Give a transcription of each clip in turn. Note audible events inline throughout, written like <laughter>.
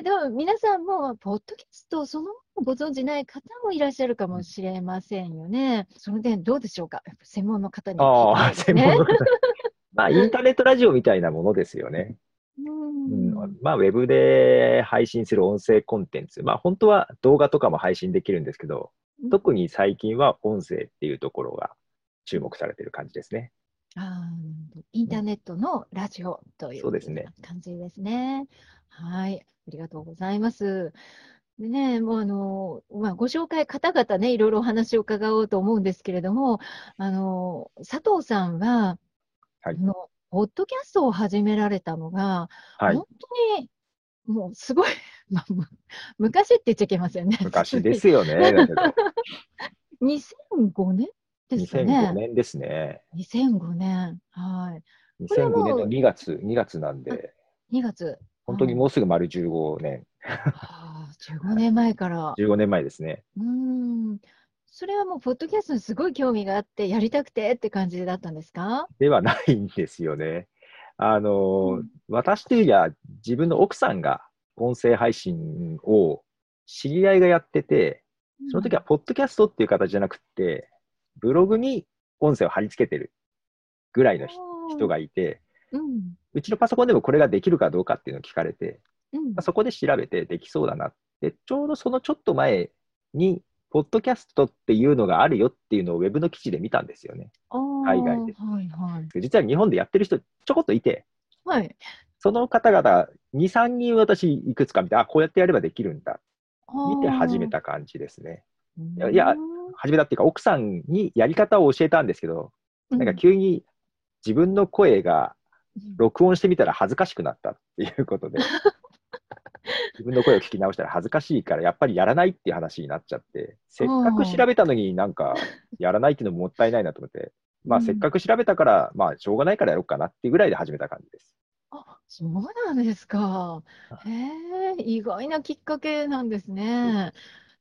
ね、でも皆さんも、ポッドキャストそのご存じない方もいらっしゃるかもしれませんよね。その点どうでしょうか？専門の方に、ああ、専門の方。まあ、インターネットラジオみたいなものですよね。<laughs> うんうん、まあ、ウェブで配信する音声コンテンツ。まあ、本当は動画とかも配信できるんですけど、特に最近は音声っていうところが注目されてる感じですね。あーインターネットのラジオというそうですね感じですね。はい、ありがとうございます。でね、もうあの、まあ、ご紹介、方々ね、いろいろお話を伺おうと思うんですけれども、あの、佐藤さんは、はいあの、ポッドキャストを始められたのが、はい本。当に、もうすごい、<laughs> まあ、む昔って言っちゃいけませんね。昔ですよね。<laughs> だけど、2005年ですか2005ね。年ですね。2005年。はい。これはもう2005年の2月、2月なんで、2月。本当にもうすぐ丸15年、ああ、15年前から。<laughs> 15年前ですね。うーん。それはもう、ポッドキャストにすごい興味があって、やりたくてって感じだったんですか？ではないんですよね。あの、うん私というよりは自分の奥さんが音声配信を知り合いがやってて、その時はポッドキャストっていう形じゃなくって、ブログに音声を貼り付けてるぐらいのひ人がいて、うん。うちのパソコンでもこれができるかどうかっていうのを聞かれて、うん。まあそこで調べてできそうだなって、ちょうどそのちょっと前に、ポッドキャストっていうのがあるよっていうのをウェブの記事で見たんですよね。海外ではいはい。実は日本でやってる人ちょこっといて、はい。その方々2、3人私いくつか見て、あ、こうやってやればできるんだ。見て始めた感じですね。いやう始めたっていうか、奥さんにやり方を教えたんですけど、なんか急に自分の声がうん録音してみたら恥ずかしくなったっていうことで、<laughs> 自分の声を聞き直したら恥ずかしいから、やっぱりやらないっていう話になっちゃって、せっかく調べたのになんかやらないっていうのももったいないなと思って、まあうんせっかく調べたから、まあしょうがないからやろうかなっていうぐらいで始めた感じです。あ、そうなんですか。へえ、意外なきっかけなんですね。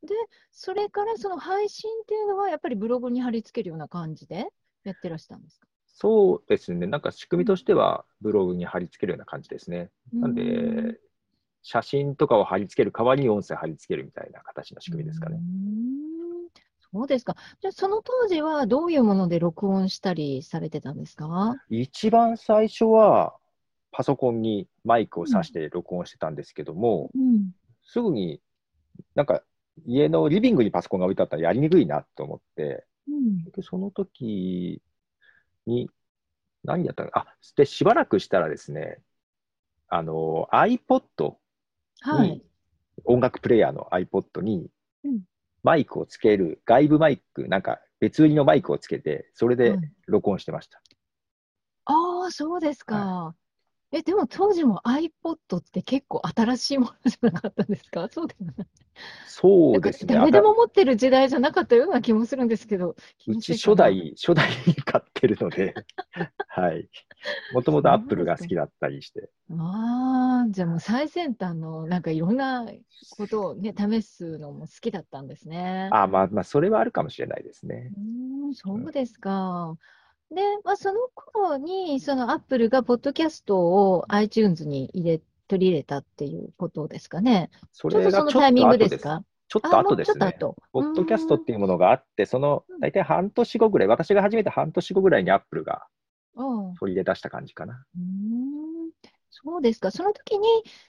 で、それからその配信っていうのは、やっぱりブログに貼り付けるような感じでやってらしたんですか？そうですね、なんか仕組みとしてはブログに貼り付けるような感じですね。なんで、写真とかを貼り付ける代わりに音声貼り付けるみたいな形の仕組みですかねそうですか。じゃあ、その当時はどういうもので録音したりされてたんですか？一番最初はパソコンにマイクを挿して録音してたんですけども、うん。すぐになんか家のリビングにパソコンが置いてあったらやりにくいなと思って、うん。でその時に何やったのあ、で、しばらくしたらですね、あの、iPod に、はい。音楽プレイヤーの iPod にうんマイクをつける、外部マイク、なんか別売りのマイクをつけて、それではい録音してました。ああ、そうですか。え、でも当時も iPod って結構新しいものじゃなかったんですか？そうですね。そうですね。誰でもあ持ってる時代じゃなかったような気もするんですけど。気う。ち初代、初代に買ってるので、<laughs> はい。もともとアップルが好きだったりして。ああ、じゃあもう最先端のなんかいろんなことをね、試すのも好きだったんですね。あまあまあ、それはあるかもしれないですね。うーん、そうですか。で、まあ、その頃に、そのアップルがポッドキャストを iTunes に入れ、取り入れたっていうことですかね。それがちょっそのタイミン。グですか？ちょっあと後ですね。ポッドキャストっていいうものがあって、そのうん大体半年後ぐらい、私が始めた半年後ぐらいにアップルが取り入れ出した感じかな。そうですか。その時に、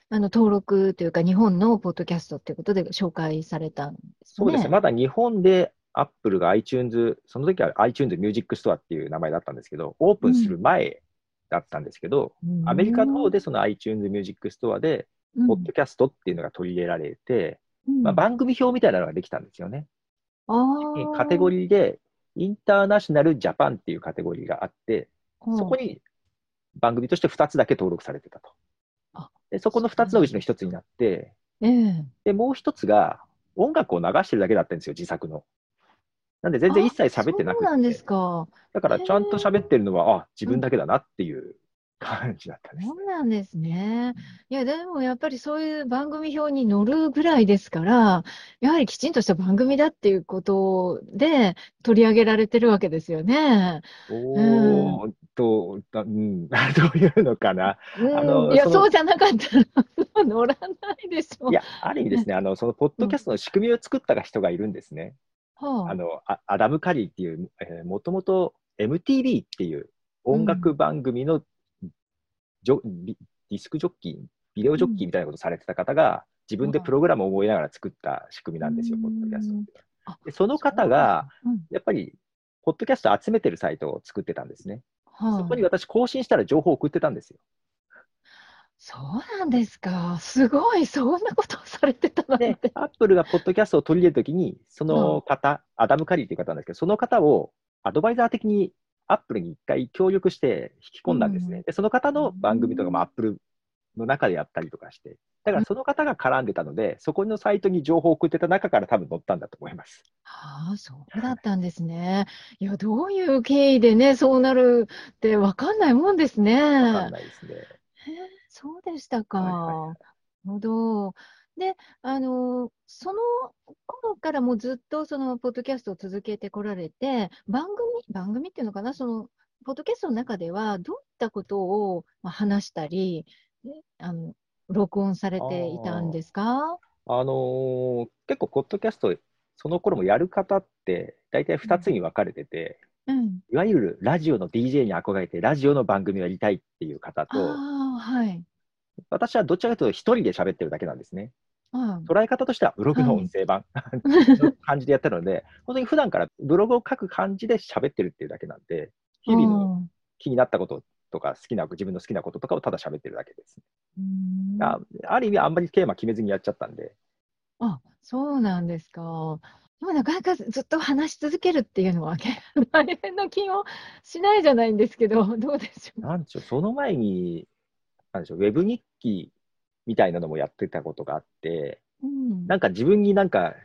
あの、登録というか、日本のポッドキャストっていうことで紹介されたんですそうですね。ね。まだ日本でアップルが iTunes、その時は iTunes Music Store っていう名前だったんですけど、オープンする前だったんですけど、アメリカの方でその iTunes Music Store で、うん、ポッドキャストっていうのが取り入れられて、うん。まあ、番組表みたいなのができたんですよね。カテゴリーで、インターナショナルジャパンっていうカテゴリーがあって、そこに、に番組として2つだけ登録されてたと。あ。でそこの2つのうちの1つになって、ええ。で、もう1つが音楽を流してるだけだったんですよ、自作の。なんで全然一切喋ってなくて。そうなんですか。だからちゃんと喋ってるのは、あ、自分だけだなっていう感じだったね。そうなんですね。いや、でもやっぱりそういう番組表に載るぐらいですから、やはりきちんとした番組だっていうことで取り上げられてるわけですよね。おーっと、だうん、<laughs> どういうのかな。うんあのいや、そのそうじゃなかったら <laughs> 載らないでしょ。いや、ある意味ですね、あの、その、ポッドキャストの仕組みを作った人がいるんですね。はあ。あの、あアダム・カリーっていう、えー、もともと MTV っていう音楽番組の、ジョビディスクジョッキー、ビデオジョッキーみたいなことをされてた方が、自分でプログラムを覚えながら作った仕組みなんですよ、うん。ポッドキャスト。でその方が、うんやっぱり、ポッドキャスト集めてるサイトを作ってたんですね。はあそこに私、更新したら情報を送ってたんですよ。そうなんですか。すごい、そんなことをされてたなんでて。、アップルがポッドキャストを取り入れるときに、その方、アダム・カリーという方なんですけど、その方をアドバイザー的にアップルに一回協力して引き込んだんですね。うんで、その方の番組とかうんもアップルの中でやったりとかして、だからその方が絡んでたので、そこのサイトに情報を送ってた中から多分載ったんだと思います。ああ、そうだったんですね。いや、どういう経緯でね、そうなるって分かんないもんですね。わかんないですね。そうでしたか。はいはいはなるほど。で、あの、その頃からもうずっとそのポッドキャストを続けてこられて、番組、番組っていうのかな、その、ポッドキャストの中ではどういったことをまあ話したり、ねあの、録音されていたんですか？あのー結構、ポッドキャスト、その頃もやる方って、大体2つに分かれてて、うん。いわゆるラジオの DJ に憧れて、ラジオの番組をやりたいっていう方あと、あ、はい。私はどちらかというと一人で喋ってるだけなんですね。はい捉え方としてはブログの音声版の感じでやってるので、<laughs> 本当に普段からブログを書く感じで喋ってるっていうだけなんで、日々の気になったこととか、好きな、自分の好きなこととかをただ喋ってるだけです。うんあある意味、あんまりテーマ決めずにやっちゃったんで、あ、そうなんですか。でもなかなかずっと話し続けるっていうのは大変な気もしないじゃないんですけど、<laughs> どうでしょう。なんでしょう、その前に、なんでしょう、ウェブ日記みたいなのもやってたことがあって、うん、なんか自分になんか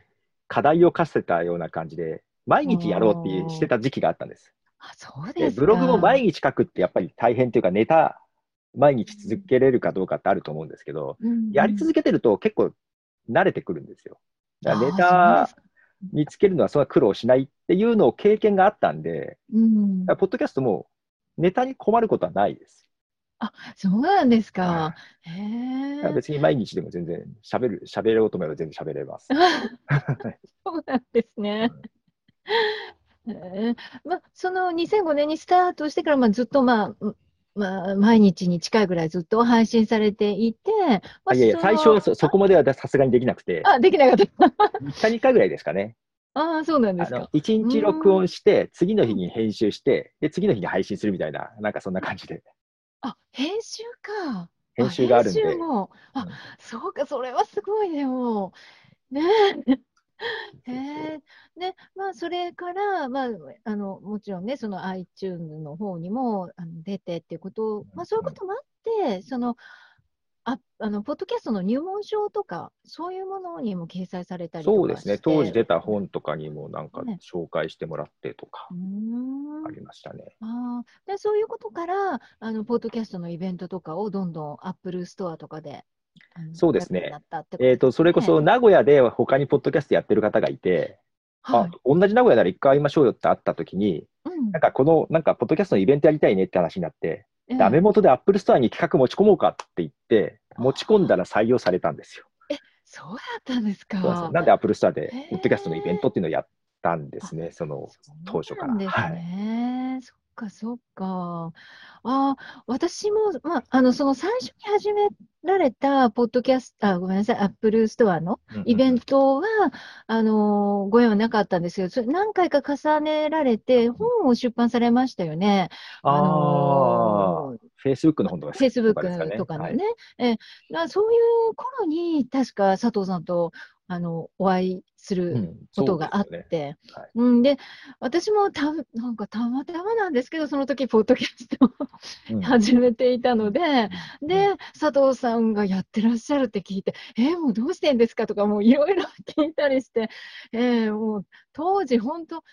課題を課せたような感じで、毎日やろうってしてた時期があったんです。あ、そうで、ですか。ブログも毎日書くってやっぱり大変というか、ネタ、毎日続けれるかどうかってあると思うんですけど、うんやり続けてると結構慣れてくるんですよ。ネあタ見つけるのはそんな苦労しないっていうのを経験があったんで、うんポッドキャストもネタに困ることはないです。そうなんですかは。へえ。別に毎日でも全然喋る、喋ろうと思えば全然喋れます。<laughs> そうなんですね。えーまあ、その2005年にスタートしてから、まあ、ずっと、まあうんまあ、毎日に近いぐらいずっと配信されていて、まあいやいや、の最初はそそこまではさすがにできなくて、あ、できなかった。3日に1回ぐらいですかね。ああ、そうなんであのすか。1日録音して、次の日に編集して、で、次の日に配信するみたいな、なんかそんな感じで、あ、編集か。編集があるんで。編集も。あうん、そうか、それはすごいでも。ねえ。で、まあ、それから、まあ、あの、もちろんね、その iTunes の方にもあの出てっていうことを、まあ、そういうこともあって、その、あ、あの、ポッドキャストの入門書とか、そういうものにも掲載されたりとかそうですね、当時出た本とかにもなんかね。紹介してもらってとかありましたね。あー。でそういうことから、あの、ポッドキャストのイベントとかをどんどんアップルストアとかで、そうですね。ったってことえっ、と、それこそね名古屋で他にポッドキャストやってる方がいて、はいあ、同じ名古屋なら一回会いましょうよって会った時に、うんなんかこの、なんかポッドキャストのイベントやりたいねって話になって、ええダメ元でアップルストアに企画持ち込もうかって言って、持ち込んだら採用されたんですよ。そうだったんですか？そうなんでアップルストアでポッドキャストのイベントっていうのをやったんですね、その当初から。そうなんですはい。か、そっか。ああ、私も、まあ、あの、その最初に始められた、ポッドキャスト、あ、ごめんなさい、アップルストアのイベントは、あの、ご縁はなかったんですけど、それ何回か重ねられて、本を出版されましたよね。あのあ、フェイスブックの本とかフェイスブッとかですかねはいクとかのね。えだからそういう頃に、確か佐藤さんと、あの、お会いするうんことがあっそうですよね。て、はい。うん、で、私もた、なんかたまたまなんですけど、その時、ポッドキャストをうん。始めていたので、うんで、佐藤さんがやってらっしゃるって聞いて、えーもうどうしてんですかとか、もういろいろ聞いたりして、えーもう当時、本当、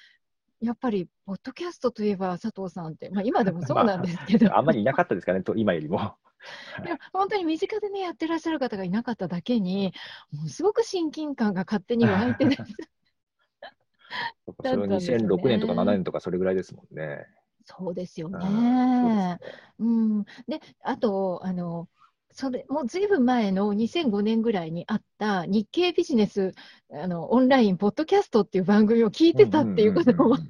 やっぱり、ポッドキャストといえば佐藤さんって、まあ、今でも <laughs> そうなんですけど、まあ、あんまりいなかったですかね、と今よりも。<laughs> いや本当に身近でね、やってらっしゃる方がいなかっただけに、もうすごく親近感が勝手に湧いてね、<laughs> それは2006年とか7年とかそれぐらいですもんね。そうですよ。ねうん、で、あと、あの、それもうずいぶん前の2005年ぐらいにあった日経ビジネスあのオンラインポッドキャストっていう番組を聞いてたっていうことをんんんん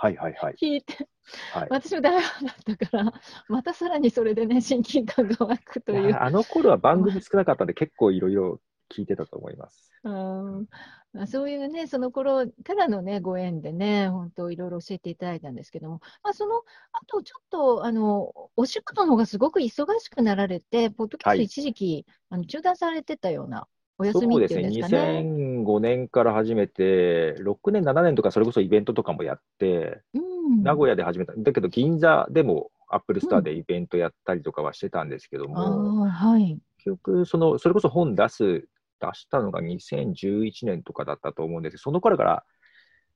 はいはいはい。聞いて、はい私も大ファンだったから、またさらにそれでね、親近感が湧くという。あの頃は番組少なかったんで、結構いろいろ聞いてたと思います。うんまあ、そういうね、その頃からのね、ご縁でね、本当いろいろ教えていただいたんですけども、まあ、その後ちょっと、あの、お仕事の方がすごく忙しくなられて、ポッドキャスはいト一時期、あの中断されてたような、お休みっていそうですね、うんですかね。2005年から始めて、6年、7年とか、それこそイベントとかもやって、うん。名古屋で始めた、だけど銀座でもアップルストアでイベントやったりとかはしてたんですけどあも、あ、はい。結局その、それこそ本出す、出したのが2011年とかだったと思うんです。けど、その頃から、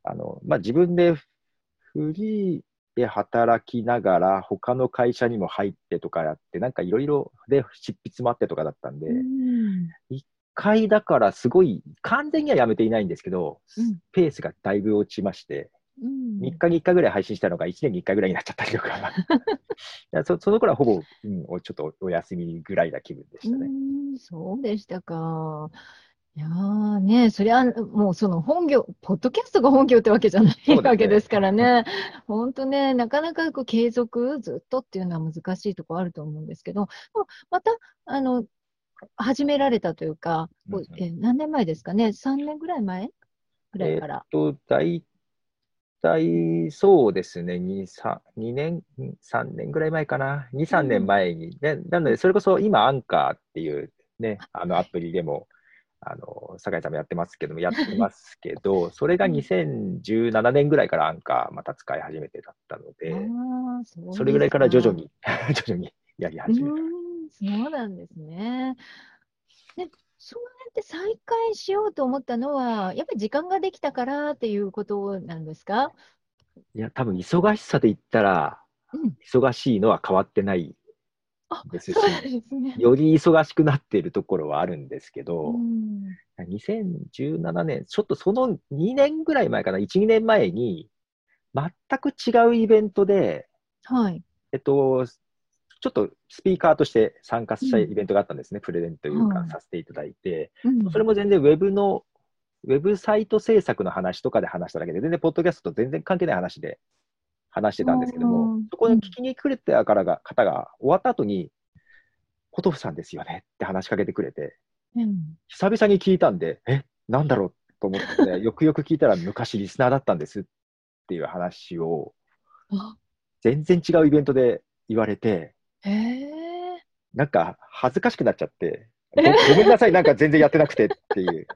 あのまあ、自分でフリーで働きながら、他の会社にも入ってとかやって、なんかいろいろで執筆もあってとかだったんで、うん。一回だからすごい、完全にはやめていないんですけど、うん。ペースがだいぶ落ちまして、うん。3日に1回ぐらい配信したのが1年に1回ぐらいになっちゃったりとか、<laughs> いやそその頃はほぼ、うん、おちょっとお休みぐらいな気分でしたね。うん、そうでしたか。いやーね、そりゃもうその本業、ポッドキャストが本業ってわけじゃないね。わけですからね、本当ね、なかなかこう継続ずっとっていうのは難しいところあると思うんですけど、また、あの、始められたというか、こううん。うんえ何年前ですかね、3年ぐらい前？ぐらいから。と、大体そうですね、2、3 2年、3年ぐらい前かな、2、3年前に、ね、なので、それこそ今、アンカーっていうね、あのアプリでも、あの酒井さんもやってますけども、やってますけど、<laughs> それが2017年ぐらいからアンカーまた使い始めてだったので、そそれぐらいから徐々か。に、<laughs> 徐々にやりう始めた。そうなんですね。で、そうやって再開しようと思ったのは、やっぱり時間ができたからっていうことなんですか？いや、多分忙しさで言ったら、うん。忙しいのは変わってないあ、ですしですね。より忙しくなっているところはあるんですけど、うん。2017年、ちょっとその2年ぐらい前かな、1、2年前に、全く違うイベントで、はい。えっと、ちょっとスピーカーとして参加したうん。イベントがあったんですね、プレゼントというかはい。させていただいて、うん。それも全然ウェブの、ウェブサイト制作の話とかで話しただけで、全然ポッドキャストと全然関係ない話で話してたんですけどもうん、そこに聞きに来れたからが方が終わった後に、ポトフさんですよねって話しかけてくれて、うん。久々に聞いたんで、え、なんだろうと思って、よくよく聞いたら昔リスナーだったんですっていう話を、あ、全然違うイベントで言われて、へえ。なんか恥ずかしくなっちゃって、ごごめんなさい、なんか全然やってなくてっていう。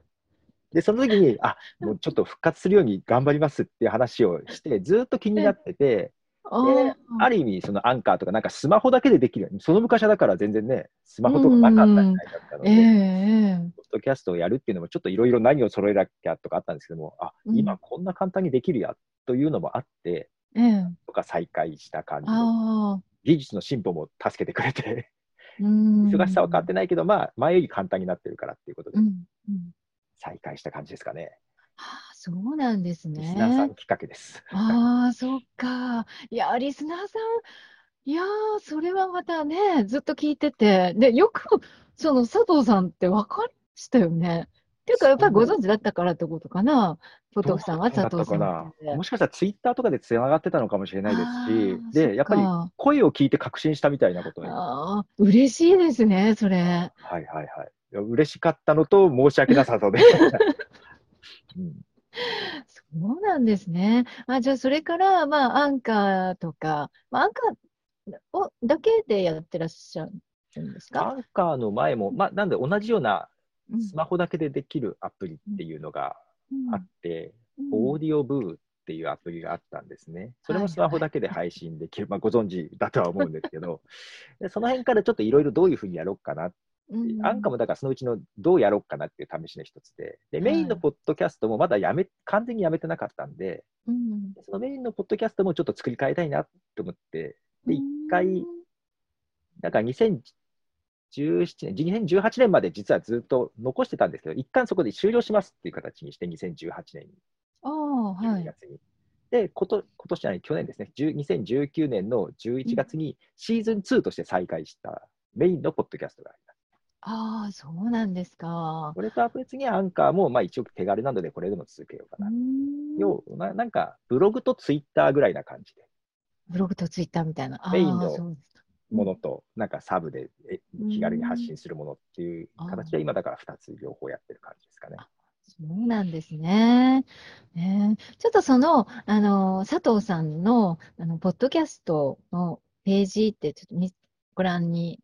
で、その時に、あ、もうちょっと復活するように頑張りますっていう話をして、ずっと気になってて、あでー。ある意味、そのアンカーとか、なんかスマホだけでできるその昔はだから全然ね、スマホとかなかった時代だったのええで、えポッドキャストをやるっていうのも、ちょっといろいろ何を揃えなきゃとかあったんですけども、あ、うん。今こんな簡単にできるやというのもあって、えええとか再開した感じ。技術の進歩も助けてくれて、うん。忙しさは変わってないけど、まあ、前より簡単になってるからっていうことで。再開した感じですかね。はあ、そうなんですリスナーさんね。きっかけです。ああ、そっか。いや、リスナーさん、いやー、それはまたね、ずっと聞いてて、で、よく、その佐藤さんって分かりましたよね。っていうか、やっぱりご存知だったからってことかな、ポトフさんは佐藤さん。もしかしたらツイッターとかでつながってたのかもしれないですあしー、で、やっぱり声を聞いて確信したみたいなことに。はああ、嬉しいですね、それ。いはいはい。いや嬉しかったのと申し訳なさそうで。<laughs> <laughs> うんそうなんですね。あ、じゃあ、それから、まあ、アンカーとか、まあ、アンカーをだけでやってらっしゃるんですか？アンカーの前も、まあ、なんで同じようなうんスマホだけでできるアプリっていうのがうんあって、オーディオブーっていうアプリがあったんですね。それもスマホだけで配信できる、まあ、ご存知だとは思うんですけど、<laughs> その辺からちょっといろいろどういうふうにやろうかなうん、アンカもだからそのうちのどうやろうかなっていう試しの一つで。でメインのポッドキャストもまだやめ、はい、完全にやめてなかったんで、うん、そのメインのポッドキャストもちょっと作り変えたいなと思って。で1回、なんか2010 17年、2018年まで実はずっと残してたんですけど、一旦そこで終了しますっていう形にして、2018年に。あはい、月に。で、こと今年じゃない、去年ですね、2019年の11月にシーズン2として再開したメインのポッドキャストがあります。ああ、そうなんですか。これとは別にアンカーも、まあ、一応手軽なので、これでも続けようかな。要ななんか、ブログとツイッターぐらいな感じで。ブログとツイッターみたいな。メインのものと、なんかサブでえ気軽に発信するものっていう形で、今だから2つ両方やってる感じですかね。そうなんですね。ねちょっとその、あの、佐藤さんの、あの、ポッドキャストのページって、ちょっとみご覧に、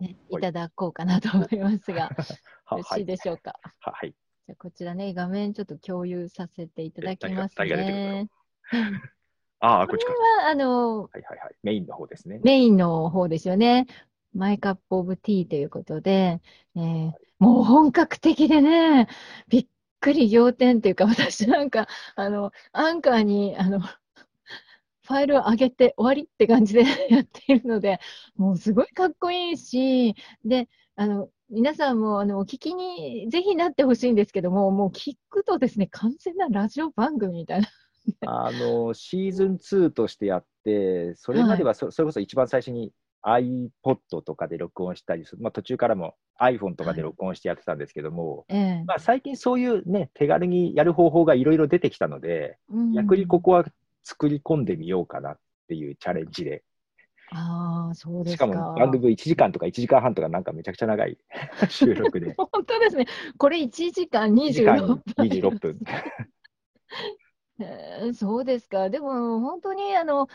ね、ほいただこうかなと思いますが、<laughs> はよろしいでしょうか？ははい。じゃあこちらね、画面ちょっと共有させていただきますね。ああ、これこっちか。は、あの、はいはいはい。メインの方ですね。メインの方ですよね。マイカップオブティーということで、えーもう本格的でね、びっくり仰天っていうか、私なんか、あの、アンカーに、あの、ファイルを上げて終わりって感じで <laughs> やっているので、もうすごいかっこいいし、で、あの、皆さんも、あの、お聞きにぜひなってほしいんですけども、もう聞くとですね、完全なラジオ番組みたいな。<laughs> あの、シーズン2としてやって、それまではそ,、それこそ一番最初に iPod とかで録音したりする、まあ、途中からも iPhone とかで録音してやってたんですけども、ええ。まあ、最近そういうね、手軽にやる方法がいろいろ出てきたので、うん。逆にここは作り込んでみようかなっていうチャレンジで、ああ、そうですしかも番組1時間とか1時間半とかなんかめちゃくちゃ長い <laughs> 収録で、本当ですね。これ1時間1時間26分。えーそうですか。でも本当にあの、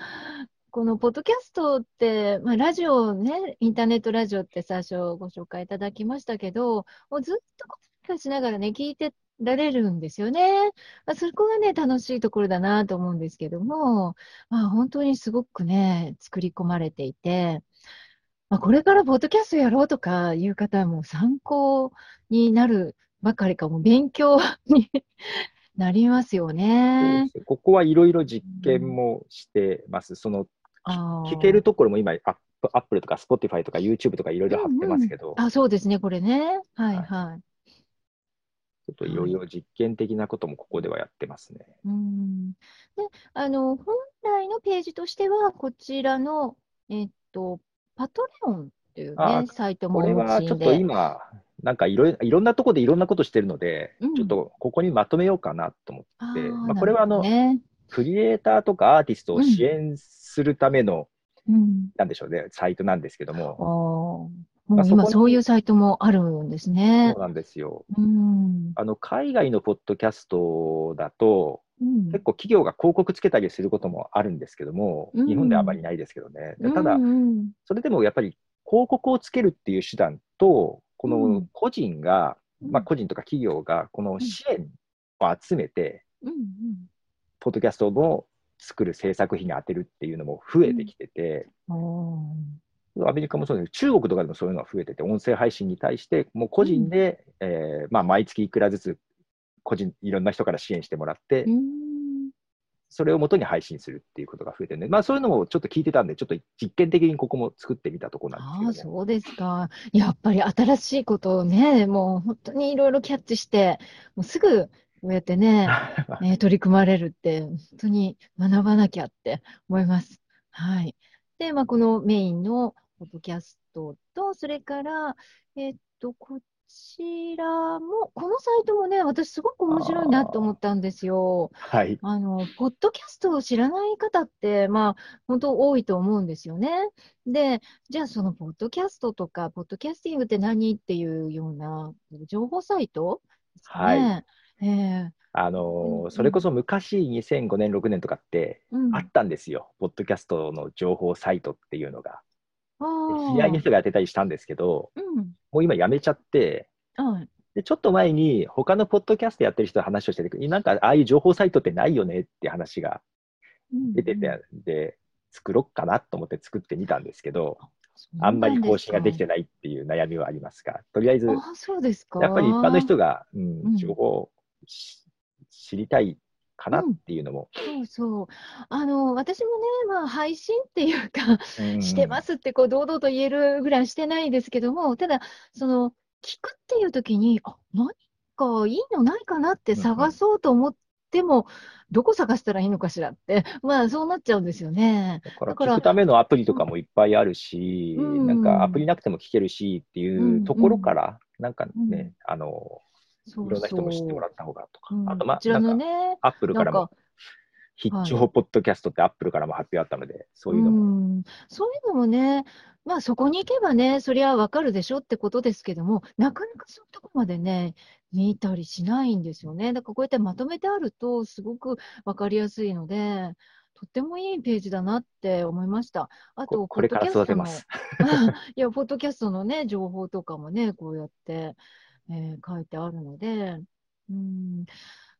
このポッドキャストって、まあ、ラジオね、インターネットラジオって最初ご紹介いただきましたけど、もうずっとこしながらね、聞いてられるんですよね。まあ、そこがね、楽しいところだなと思うんですけども、まあ、本当にすごくね、作り込まれていて、まあ、これからポッドキャストやろうとかいう方はもう参考になるばかりか、もう勉強になりますよね。ここはいろいろ実験もしてます。そのあー聞けるところも今、アップアップルとか Spotify とか YouTube とかいろいろ貼ってますけど、あ、そうですね、これね。はいはいはい。ちょっといろいろ実験的なこともここではやってますね。うん。で、あの、本来のページとしては、こちらの、えっと、パトレオンっていうあね、サイトもこれはちょっと。今、なんかいろいいろんなところでいろんなことしてるので、うんちょっとここにまとめようかなと思って、あーまあ、これはあの、ね。クリエイターとかアーティストを支援するための、うん。なんでしょうね、サイトなんですけども、まあ今そういうサイトもあるんですねそう。なんですよ。うん。あの海外のポッドキャストだと、うん結構企業が広告つけたりすることもあるんですけども、うん日本ではあまりないですけどね。でただ、うんうんそれでもやっぱり広告をつけるっていう手段と、こうのん。個人が、うん。まあ個人とか企業がこの支援を集めて、うんポッドキャストの作る制作費に当てるっていうのも増えてきてて、アメリカもそうです中国とかでもそういうのが増えてて、音声配信に対して、もう個人で、えーまあ、毎月いくらずつ、個人、いろんな人から支援してもらって、うんそれをもとに配信するっていうことが増えてるんで、まあそういうのもちょっと聞いてたんで、ちょっと実験的にここも作ってみたとこなんですけども。そうですか。やっぱり新しいことをね、もう本当にいろいろキャッチして、もうすぐこうやってね、え <laughs> ー取り組まれるって、本当に学ばなきゃって思います。はい。で、まあ、このメインのポッドキャストと、それから、えっと、こちらも、このサイトもね、私すごく面白いなと思ったんですよ。はい。あの、ポッドキャストを知らない方って、まあ、本当多いと思うんですよね。で、じゃあそのポッドキャストとか、ポッドキャスティングって何っていうような情報サイトですかね。ええあのーうんそれこそ昔、2005年、6年とかってうん。あったんですよ。ポッドキャストの情報サイトっていうのが。あ知り合いの人がやってたりしたんですけど、うん。もう今やめちゃって、はい。でちょっと前に他のポッドキャストやってる人と話をしてて、なんかああいう情報サイトってないよねって話がうん出てて、で、作ろっかなと思って作ってみたんですけど、あんまり更新ができてない。っていう悩みはありますが、とりあえず、あ、そうですか。やっぱり一般の人が、ううんん、情報をし知りたいかなっていうのも、そうそう。あの、私もね、まあ、配信っていうか、うんしてますって、こう、堂々と言えるぐらいしてないですけども、ただ、その、聞くっていう時に、あ、何かいいのないかなって探そうと思っても、どこ探したらいいのかしらって、<laughs> まあ、そうなっちゃうんですよね。だから聞くためのアプリとかもいっぱいあるし、うん。なんかアプリなくても聞けるしっていうところから、なんかうん。ね、あの、そういろんな人も知ってもらっった方がとか、うん。あと、まこちらのなんかね、アップルからもなんか、必聴ポッドキャストってアップルからも発表あったので、そういうのも、うん、そういうのもね、まあそこに行けばね、そりゃわかるでしょってことですけども、なかなかそういうとこまでね、見たりしないんですよね。だからこうやってまとめてあると、すごくわかりやすいので、とってもいいページだなって思いました。あと、ここれから育てます。<laughs> いや、ポッドキャストのね、情報とかもね、こうやって、えー書いてあるので、うん、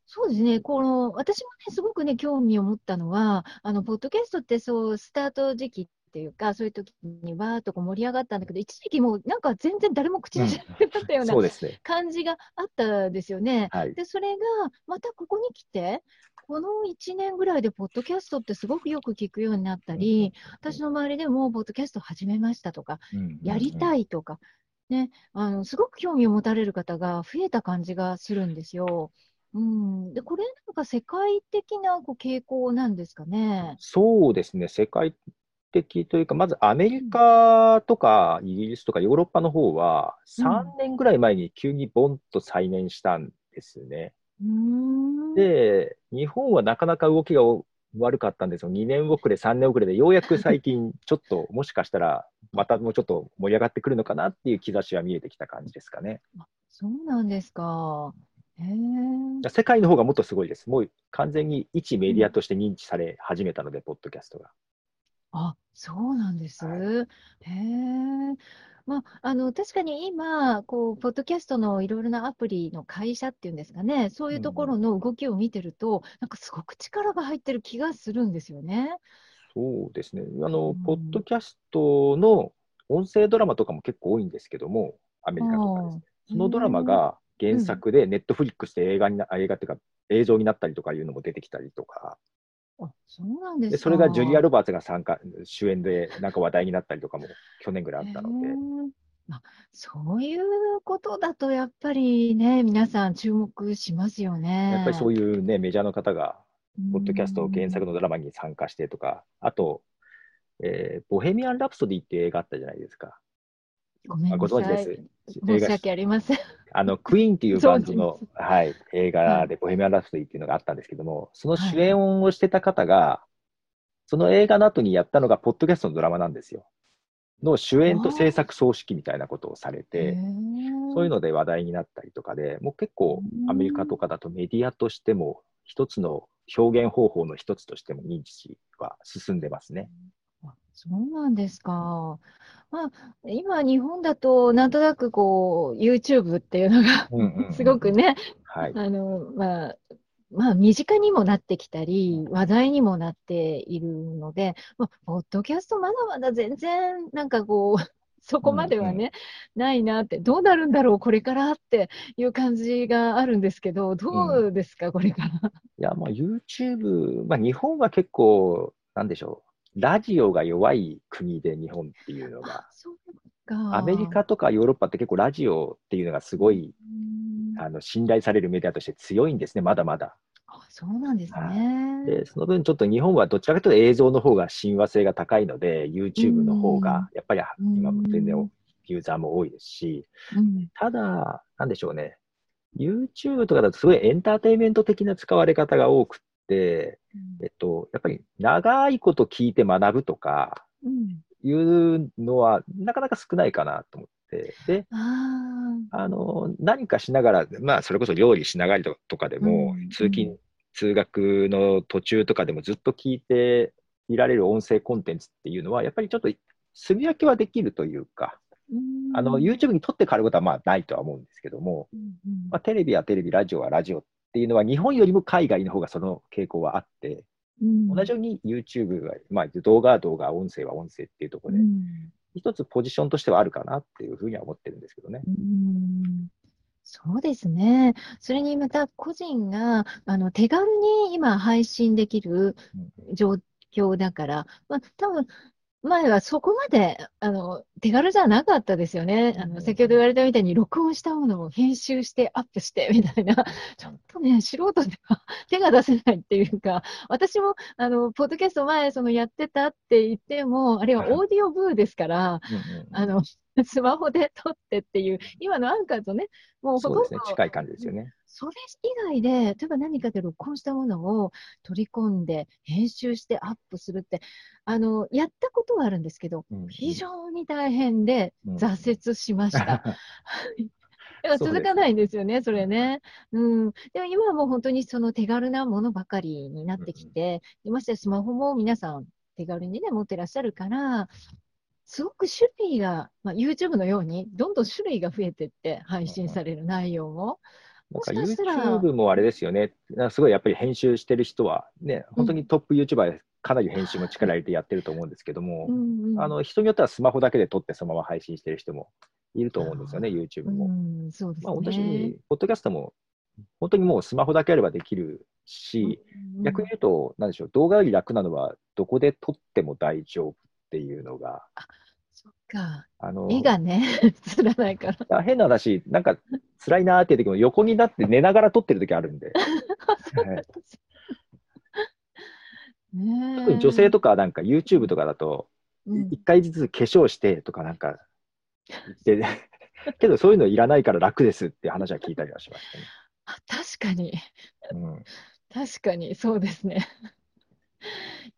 そうですね、この私もね、すごくね、興味を持ったのは、あのポッドキャストってそう、スタート時期っていうか、そういう時にわーっとこう盛り上がったんだけど、一時期もうなんか全然誰も口にしなくなったようなそうですね。感じがあったですよね。はい。で、それがまたここに来て、この1年ぐらいで、ポッドキャストってすごくよく聞くようになったり、私の周りでも、ポッドキャスト始めましたとか、やりたい。いとか、ね、あのすごく興味を持たれる方が増えた感じがするんですよ。うん、でこれなんか世界的なこう傾向なんですかね？そうですね、世界的というか、まずアメリカとかイギリスとかヨーロッパの方は、うん3年ぐらい前に急にボンと再燃したんですね。うーん、で、日本はなかなか動きが悪かったんですよ。2年遅れ、3年遅れで、ようやく最近、<laughs> ちょっと、もしかしたら、またもうちょっと盛り上がってくるのかなっていう兆しは見えてきた感じですかね。そうなんですか。へえ。世界の方がもっとすごいです。もう完全に一メディアとして認知され始めたので、ポッドキャストが。あ、そうなんです。はいへえ。まあ、あの確かに今、こうポッドキャストのいろいろなアプリの会社っていうんですかね、そういうところの動きを見てると、なんかすごく力が入ってる気がするんですよね。そうですね。あの、うん。ポッドキャストの音声ドラマとかも結構多いんですけども、アメリカとかですね。そのドラマが原作でネットフリックスで映画にな、あ映画っていうか映像になったりとかいうのも出てきたりとか、あ、そうなんです。それがジュリア・ロバーツが参加、主演でなんか話題になったりとかも去年ぐらいあったのでへ、ーあ、そういうことだと、やっぱりね、皆さん注目しますよね。やっぱりそういうね、メジャーの方が、うん、ポッドキャスト原作のドラマに参加してとか、あと、えーボヘミアン・ラプソディっていう映画あったじゃないですか。ごめんなあご存知さい。です？申し訳ありません。あの、クイーンっていうバンド存のじ、はい、映画で、ボヘミアン・ラプソディっていうのがあったんですけども、そのはい主演をしてた方が、その映画の後にやったのが、ポッドキャストのドラマなんですよ。の主演と制作総指揮みたいなことをされへて、ーそういうので話題になったりとかで、もう結構アメリカとかだとメディアとしても、一つの表現方法の一つとしても認知は進んでますね。あそうなんですか。まあ、今、日本だと、なんとなくこう、YouTube っていうのがうんうんうんすごくね、はい。あの、まあ、まあ、身近にもなってきたり、話題にもなっているので、まあ、ポッドキャストまだまだ全然、なんかこう、<laughs> そこまではね、ないなって、どうなるんだろう、これからっていう感じがあるんですけど、どうですか、これから。いや、まあ YouTube、まあ日本は結構、なんでしょう、ラジオが弱い国で日本っていうのが。アメリカとかヨーロッパって結構ラジオっていうのがすごい、うんあの、信頼されるメディアとして強いんですね、まだまだ。あ、そうなんですね。で、その分ちょっと日本はどちらかというと映像の方が親和性が高いので、YouTube の方が、やっぱり今も全然ユーザーも多いですし、うんただ、なんでしょうね。YouTube とかだとすごいエンターテインメント的な使われ方が多くえっと、やっぱり長いこと聞いて学ぶとかうん。いうのはなかなか少ないかなと思って、で、ああの、何かしながら、まあ、それこそ料理しながらとかでも、うん通勤、通学の途中とかでもずっと聞いていられる音声コンテンツっていうのは、やっぱりちょっと住み分けはできるというか、ーあの、YouTube に撮って変わることはまあないとは思うんですけども、うんうん。まあ、テレビはテレビ、ラジオはラジオっていうのは、日本よりも海外の方がその傾向はあって、うん同じように YouTube は、まあ、動画は動画、音声は音声っていうところで、うん一つポジションとしてはあるかなっていうふうには思ってるんですけどね。うんそうですね。それにまた個人があの手軽に今配信できる状況だから、まあ、多分前はそこまであの手軽じゃなかったですよね。あの先ほど言われたみたいに録音したものを編集してアップしてみたいな、<laughs> ちょっとね、素人では手が出せないっていうか、私もあのポッドキャスト前そのやってたって言っても、あれはオーディオブーですから、あの <laughs> スマホで撮ってっていう、今のアンカーとね、もうほとんど、ね、近い感じですよね。それ以外で、例えば何かで録音したものを取り込んで、編集してアップするって、あの、やったことはあるんですけど、うんうん、非常に大変で挫折しました。<laughs> うん、続かないんですよね、それね。うん。でも今はもう本当にその手軽なものばかりになってきて、うん、ましてスマホも皆さん手軽にね、持ってらっしゃるから、すごく種類が、まあ、YouTube のように、どんどん種類が増えていって、配信される内容も。なんか YouTube もあれですよね、すごいやっぱり編集してる人は、ね、本当にトップ YouTuber かなり編集も力入れてやってると思うんですけども、うんうん、あの人によってはスマホだけで撮ってそのまま配信してる人もいると思うんですよね、YouTube も。うんそうですね、まあ、私、ポッドキャストも本当にもうスマホだけあればできるし、うん、逆に言うと、なんでしょう、動画より楽なのは、どこで撮っても大丈夫っていうのが。か。あの絵がね、<laughs> 映らないから。変な話、なんか辛いなーっていう時も横になって寝ながら撮ってる時あるんで。<laughs> 特に女性とかなんか YouTube とかだと、一回ずつ化粧してとかなんか言って、<laughs> けどそういうのいらないから楽ですって話は聞いたりはしましたね。あ確かに、うん、確かにそうですね。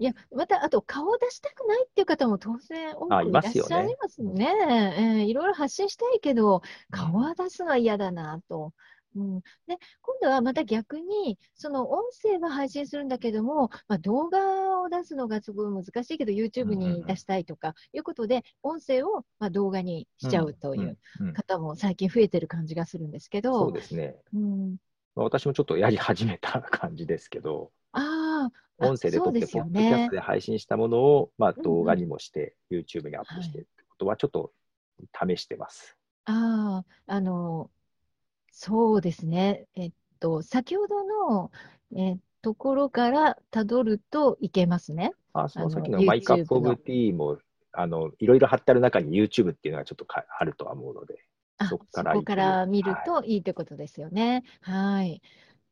いや、また、あと、顔を出したくないっていう方も当然多くいらっしゃいますね。いねえー、いろいろ発信したいけど、顔は出すのは嫌だなと。うん、で今度はまた逆に、その音声は配信するんだけども、まあ、動画を出すのがすごい難しいけど、YouTube に出したいとかいうことで、音声をまあ動画にしちゃうという方も最近増えてる感じがするんですけど、そうですね、うん。私もちょっとやり始めた感じですけど、あ音声で撮って、ポッドキャストで配信したものを、まあ、動画にもして、うん、YouTube にアップしてってことは、ちょっと試してます。ああ、あの、そうですね。えっと、先ほどの、えところからたどるといけますね。あそのさっきのマイカップオブティーも、あの、いろいろ貼ってある中に YouTube っていうのはちょっとかあるとは思うので、そこからそこから見るといいってことですよね。はい。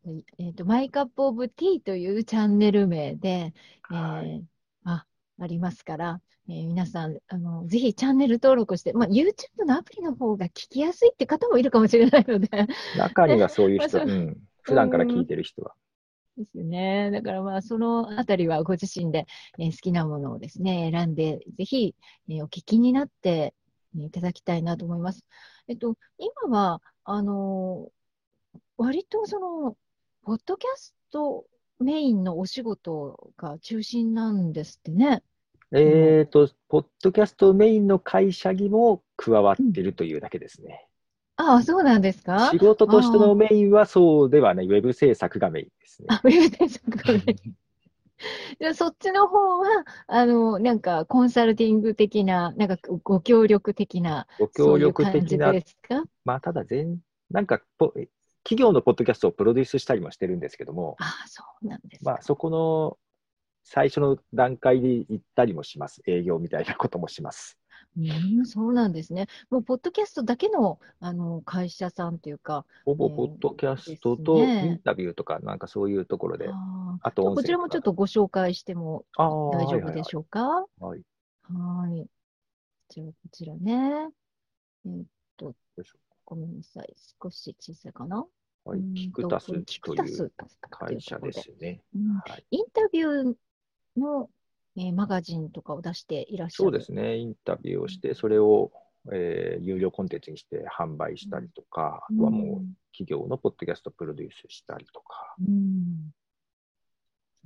えっ、ー、と、マイカップオブティーというチャンネル名で、はい、えー、あ、ありますから、えー、皆さん、あの、ぜひチャンネル登録して、まあ、YouTube のアプリの方が聞きやすいって方もいるかもしれないので。中にはそういう人、<laughs> うん、普段から聞いてる人は。ですよね。だからまあ、そのあたりはご自身で、えー、好きなものをですね、選んで、ぜひ、えー、お聞きになって、えー、いただきたいなと思います。えっと、今は、あの割とその、ポッドキャストメインのお仕事が中心なんですってね。えっ、と、ポッドキャストメインの会社にも加わってるというだけですね。うん、ああ、そうなんですか？仕事としてのメインはそうではない、ウェブ制作がメインですね。あ、ウェブ制作がメイン。<laughs> じゃそっちの方は、あの、なんか、コンサルティング的な、なんか、ご協力的な、ご協力的な、ですか？まあ、ただ全、なんか、企業のポッドキャストをプロデュースしたりもしてるんですけども、あそうなんですまあ、そこの最初の段階で行ったりもします。営業みたいなこともします。うん、そうなんですね。もう、ポッドキャストだけのあの会社さんというか。ほぼ、ポッドキャストとインタビューとか、なんかそういうところで。ああと、こちらもちょっとご紹介しても大丈夫でしょうか？はい、はい。はい。じゃあ、こちらね。えー、っと、ごめんなさい。少し小さいかな？はい、キクタスという会社ですね。はい、インタビューの、えー、マガジンとかを出していらっしゃる。そうですね、インタビューをして、それを、えー、有料コンテンツにして販売したりとか、うん、あとはもう企業のポッドキャストプロデュースしたりとか。うん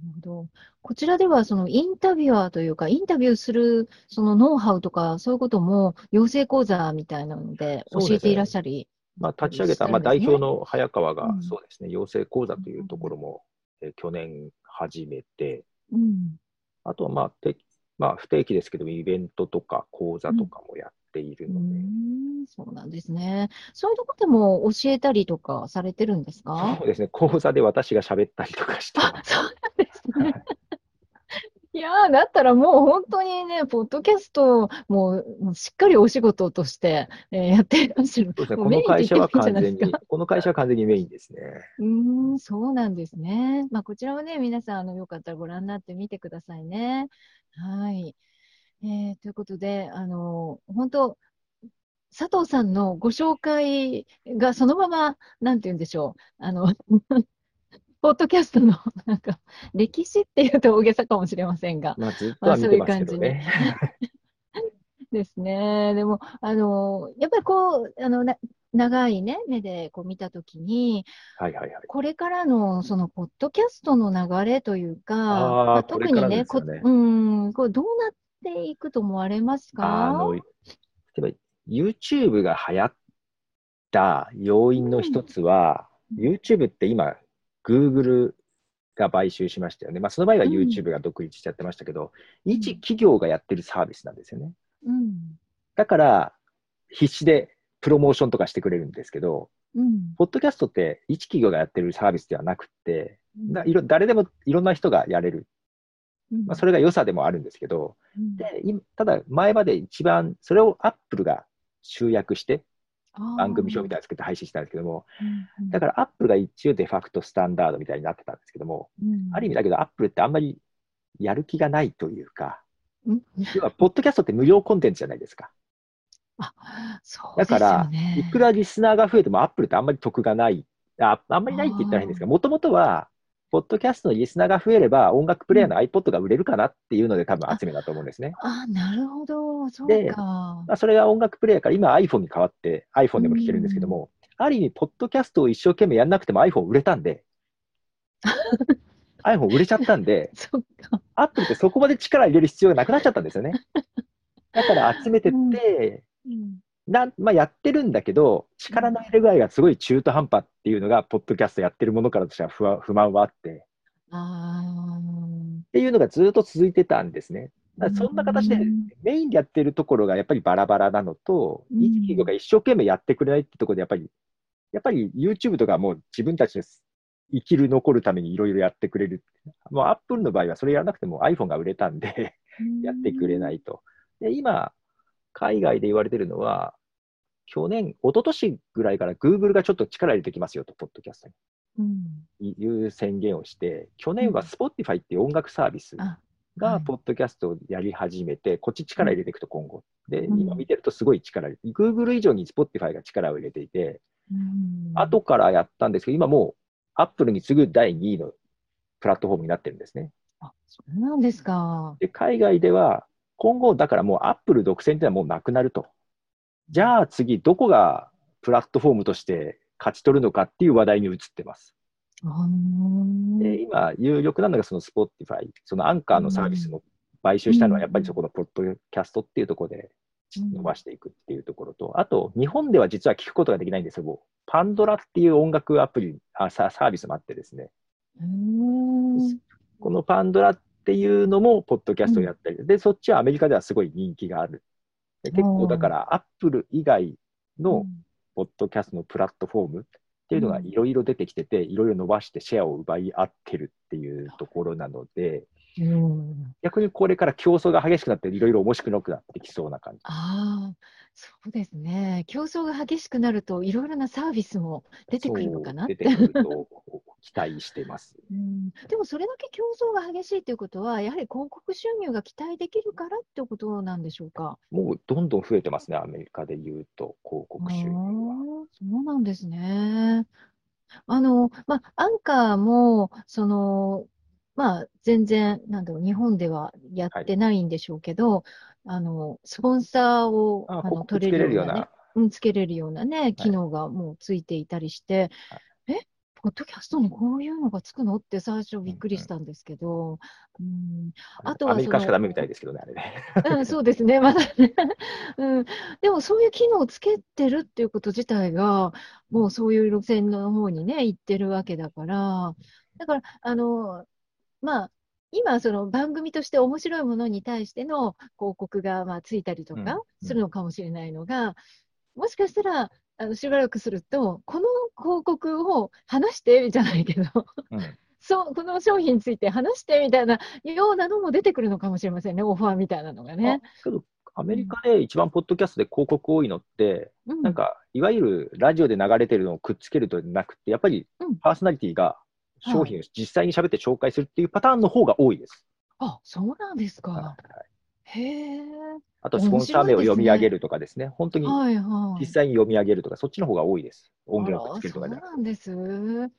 なるほど。こちらでは、そのインタビュアーというか、インタビューするそのノウハウとか、そういうことも養成講座みたいなので教えていらっしゃりまあ、立ち上げた、まあ、代表の早川が、そうですね、養成講座というところも、え去年始めて、うん、あとは、まあ、まあ、不定期ですけど、イベントとか講座とかもやっているうので、ん、そうなんですね。そういうとこでも教えたりとかされてるんですか？そうですね、講座で私が喋ったりとかして。そうなんですね。いやー、だったらもう本当にね、ポッドキャストもうもうしっかりお仕事として、えーやっていらっしゃる。そうですね、この会社は完全にこの会社は完全にメインですね。うーん、そうなんですね。まあ、こちらはね、皆さん、あの、よかったらご覧になってみてくださいね。はい。えーということで、あの、本当、佐藤さんのご紹介がそのまま、なんて言うんでしょう。あの、<laughs> ポッドキャストの、なんか、歴史っていうと大げさかもしれませんが、まあ、ずっとまあは見てますけどね。<laughs> ですね。でも、あの、やっぱりこう、あの、な長いね、目でこう見たときに、はいはいはい。これからのそのポッドキャストの流れというか、まあ特にね、ねうん、こうどうなっていくと思われますか？あの、例えば YouTube が流行った要因の一つは、YouTube って今、Google が買収しましたよね。まあ、その前はうん YouTube が独立しちゃってましたけど、一企業がやってるサービスなんですよね。うん、だから、必死でプロモーションとかしてくれるんですけど、うん、ポッドキャストって一企業がやってるサービスではなくて、うんないろ誰でもいろんな人がやれる。うんまあ、それが良さでもあるんですけど、うんで、今ただ前まで一番、それを Apple が集約して番組表みたいなの作って配信したんですけども、うんだから Apple が一応デファクトスタンダードみたいになってたんですけども、うんある意味だけど Apple ってあんまりやる気がないというか、うん要は、ポッドキャストって無料コンテンツじゃないですか。あ、そうだから。いくらリスナーが増えても Apple ってあんまり得がない。ああんまりないって言ったら変ですが、もともとは、ポッドキャストのリスナーが増えれば、音楽プレイヤーの iPod が売れるかなっていうので多分集めだと思うんですね。あ、なるほど、そうでか。まあ、それが音楽プレイヤーから今 iPhone に変わって iPhone でも聴けるんですけども、ある意味、ポッドキャストを一生懸命やんなくても iPhone 売れたんで、iPhone 売れちゃったんで、<laughs> そっか。Apple ってそこまで力入れる必要がなくなっちゃったんですよね。だから集めてって、うんなんまあ、やってるんだけど、力の入れ具合がすごい中途半端っていうのが、ポッドキャストやってるものからとしては不安不満はあって、あっていうのがずっと続いてたんですね。そんな形でうんメインでやってるところがやっぱりバラバラなのと、うん一企業が一生懸命やってくれないってところで、やっぱり、やっぱり YouTube とかもう自分たちです生きる、残るためにいろいろやってくれる。もう Apple の場合はそれやらなくても iPhone が売れたんで、ーやってくれないと。で、今、海外で言われてるのは、去年、一昨年ぐらいから Google がちょっと力入れてきますよと、ポッドキャストうんにいう宣言をして、去年は Spotify っていう音楽サービスが、いポッドキャストをやり始めて、こっち力入れていくと今後。で、うん今見てるとすごい力入れて、Google 以上に Spotify が力を入れていて、うん後からやったんですけど、今もう Apple に次ぐ第2位のプラットフォームになってるんですね。あ、そうなんですか。で、海外では、今後、だからもう Apple 独占っていうのはもうなくなると。じゃあ次、どこがプラットフォームとして勝ち取るのかっていう話題に移ってます。で、今、有力なのがその Spotify、そのアンカーのサービスの買収したのは、やっぱりそこのポッドキャストっていうところで伸ばしていくっていうところと、あと、日本では実は聞くことができないんですけど、パンドラっていう音楽アプリ、あササービスもあってですね、このパンドラっていうのも、ポッドキャストをやったり、で、そっちはアメリカではすごい人気がある。で結構だから、アップル以外のポッドキャストのプラットフォームっていうのがいろいろ出てきてて、いろいろ伸ばしてシェアを奪い合ってるっていうところなので、うん逆にこれから競争が激しくなって、いろいろ面白くなってきそうな感じ。ああ、そうですね。競争が激しくなると、いろいろなサービスも出てくるのかなって。出てくると期待してます。<laughs> うん、でもそれだけ競争が激しいということは、やはり広告収入が期待できるからってことなんでしょうか？もうどんどん増えてますね、アメリカで言うと、広告収入は。そうなんですね。あの、まあ、アンカーも、その、まあ、全然、なんだろう、日本ではやってないんでしょうけど、あの、スポンサーを、ああの、取れれるようなね、うん、つけれるようなね、機能がもうついていたりして、え、ポッドキャストにこういうのがつくの？って最初びっくりしたんですけど、うん、あとはアメリカしかダメみたいですけどね、あれね。うん、そうですね、まだね。<laughs> うん、でもそういう機能をつけてるっていうこと自体が、もうそういう路線の方にね、行ってるわけだから、だから、あの、まあ、今、その番組として面白いものに対しての広告がまあついたりとうんかうん。するのかもしれないのが、もしかしたら、あのしばらくすると、この広告を話してじゃないけど、うん。<laughs> そう、この商品について話してみたいなようなのも出てくるのかもしれませんね、オファーみたいなのがね。あけど、アメリカで一番ポッドキャストで広告多いのって、うん。なんか、いわゆるラジオで流れてるのをくっつけるとなくて、やっぱりうん。パーソナリティが商品を実際に喋って紹介するっていうパターンの方が多いです。あ、そうなんですか。はいへえ。あと、スポンサー名を読み上げるとかですね、本当にはいはい。実際に読み上げるとか、そっちの方が多いです。音あ源をつけるとかじゃなんです。えー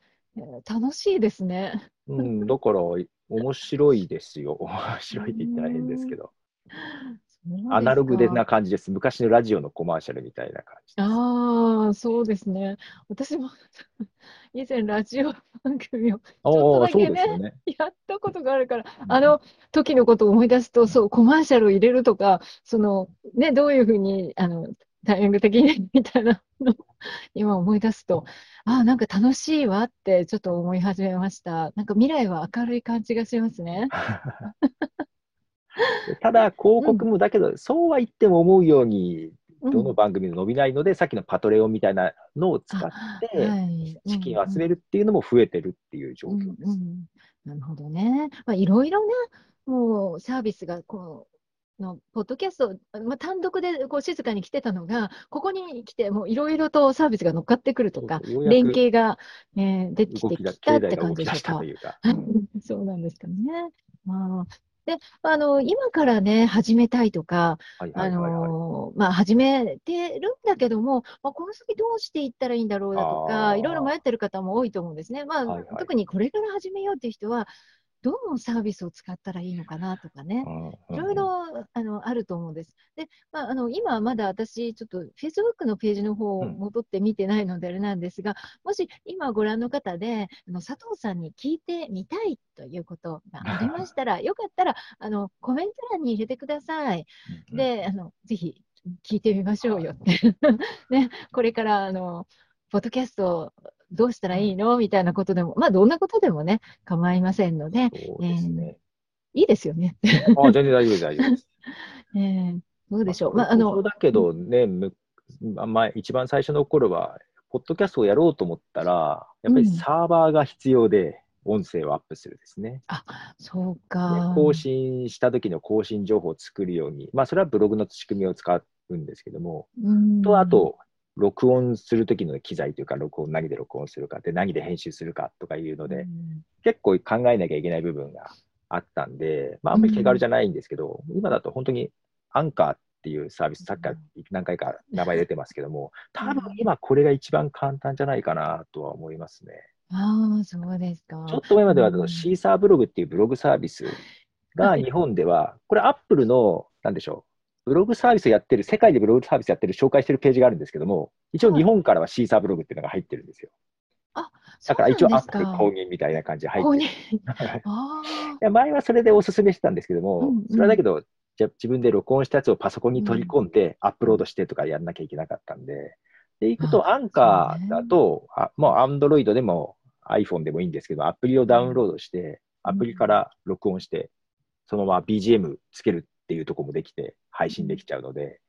楽しいですね。うん、だから、面白いですよ。面白いって言ったら変ですけど。<laughs> アナログでな感じです。昔のラジオのコマーシャルみたいな感じ。ああ、そうですね。私も <laughs> 以前ラジオ番組をあょっとだけねね。やったことがあるから、あの時のことを思い出すと、そう、コマーシャルを入れるとか、その、ね、どういうふうに、あの、タイミング的にみたいなのを <laughs> 今思い出すと、ああ、なんか楽しいわってちょっと思い始めました。なんか未来は明るい感じがしますね。<laughs> <laughs> ただ、広告もだけど、そうは言っても思うように、うんどの番組も伸びないので、さっきのパトレオンみたいなのを使って、はい資金を集めるっていうのも増えてるっていう状況です。うんうんなるほどね。まあ、いろいろな、もうサービスが、こう、のポッドキャスト、まあ、単独でこう静かに来てたのが、ここに来て、もういろいろとサービスが乗っかってくるとか連く携が、えーできて動きたって感じでしょうかと。いうか。<laughs> そうなんですかね。まあ、で、あの、今からね、始めたいとか、はいはあいはいはい。のまあ、始めてるんだけども、まあ、この先どうしていったらいいんだろうだとあか、ーいろいろ迷ってる方も多いと思うんですね。まあ、はいはい特にこれから始めようっていう人は、どのサービスを使ったらいいのかなとかね。いろいろあのあると思うんです。で、まあ、あの今まだ私、ちょっと Facebook のページの方をうん戻って見てないのであれなんですが、もし今ご覧の方で、あの佐藤さんに聞いてみたいということがありましたら、<laughs> よかったらあのコメント欄に入れてください。うん、で、あのぜひ聞いてみましょうよって。<laughs> ね、これからあの、ポッドキャストどうしたらいいの？みたいなことでも、まあ、どんなことでもね、構いませんので、そうですね。いいですよね。あ全然大丈夫です、大丈夫です。<laughs> えーどうでしょう？まあ、まあ、あの、だけどね、むまあ前、一番最初の頃は、ポッドキャストをやろうと思ったら、やっぱりサーバーが必要で、音声をアップするですね。そうでか。更新した時の更新情報を作るように、まあ、それはブログの仕組みを使うんですけども、うんと、あ、と、録音する時の機材というか、録音、何で録音するかで、何で編集するかとかいうので、うん。結構考えなきゃいけない部分があったんで、まあ、あんまり手軽じゃないんですけど、今だと本当にアンカーっていうサービス、さっきから何回か名前出てますけども、多分今これが一番簡単じゃないかなとは思いますね。ああ、そうですか。ちょっと前まではうん。シーサーブログっていうブログサービスがはい。日本では、これアップルの、なんでしょう、ブログサービスをやってる、世界でブログサービスやってる、紹介してるページがあるんですけども、一応日本からはシーサーブログっていうのが入ってるんですよ。だから一応アップル公認みたいな感じで入公って認。る。。あいや前はそれでおすすめしてたんですけども、うんうん。それはだけど、じゃ自分で録音したやつをパソコンに取り込んで、アップロードしてとかやんなきゃいけなかったんで、で、いくと、あアンカーだと、あもう Android でも iPhone でもいいんですけど、アプリをダウンロードして、アプリから録音して、そのまま BGM つけるっていうところもできて、配信できちゃうので、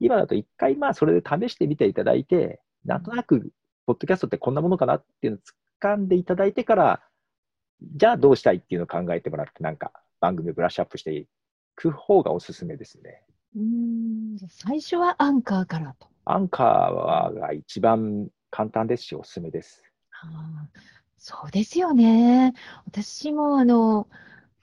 今だと一回まあそれで試してみていただいて、なんとなく、ポッドキャストってこんなものかなっていうのを掴んでいただいてから、じゃあどうしたいっていうのを考えてもらって、なんか番組をブラッシュアップしていく方がおすすめですね。ーうん最初はアンカーからと。アンカーが一番簡単ですし、おすすめです。あーそうですよね。私もあの、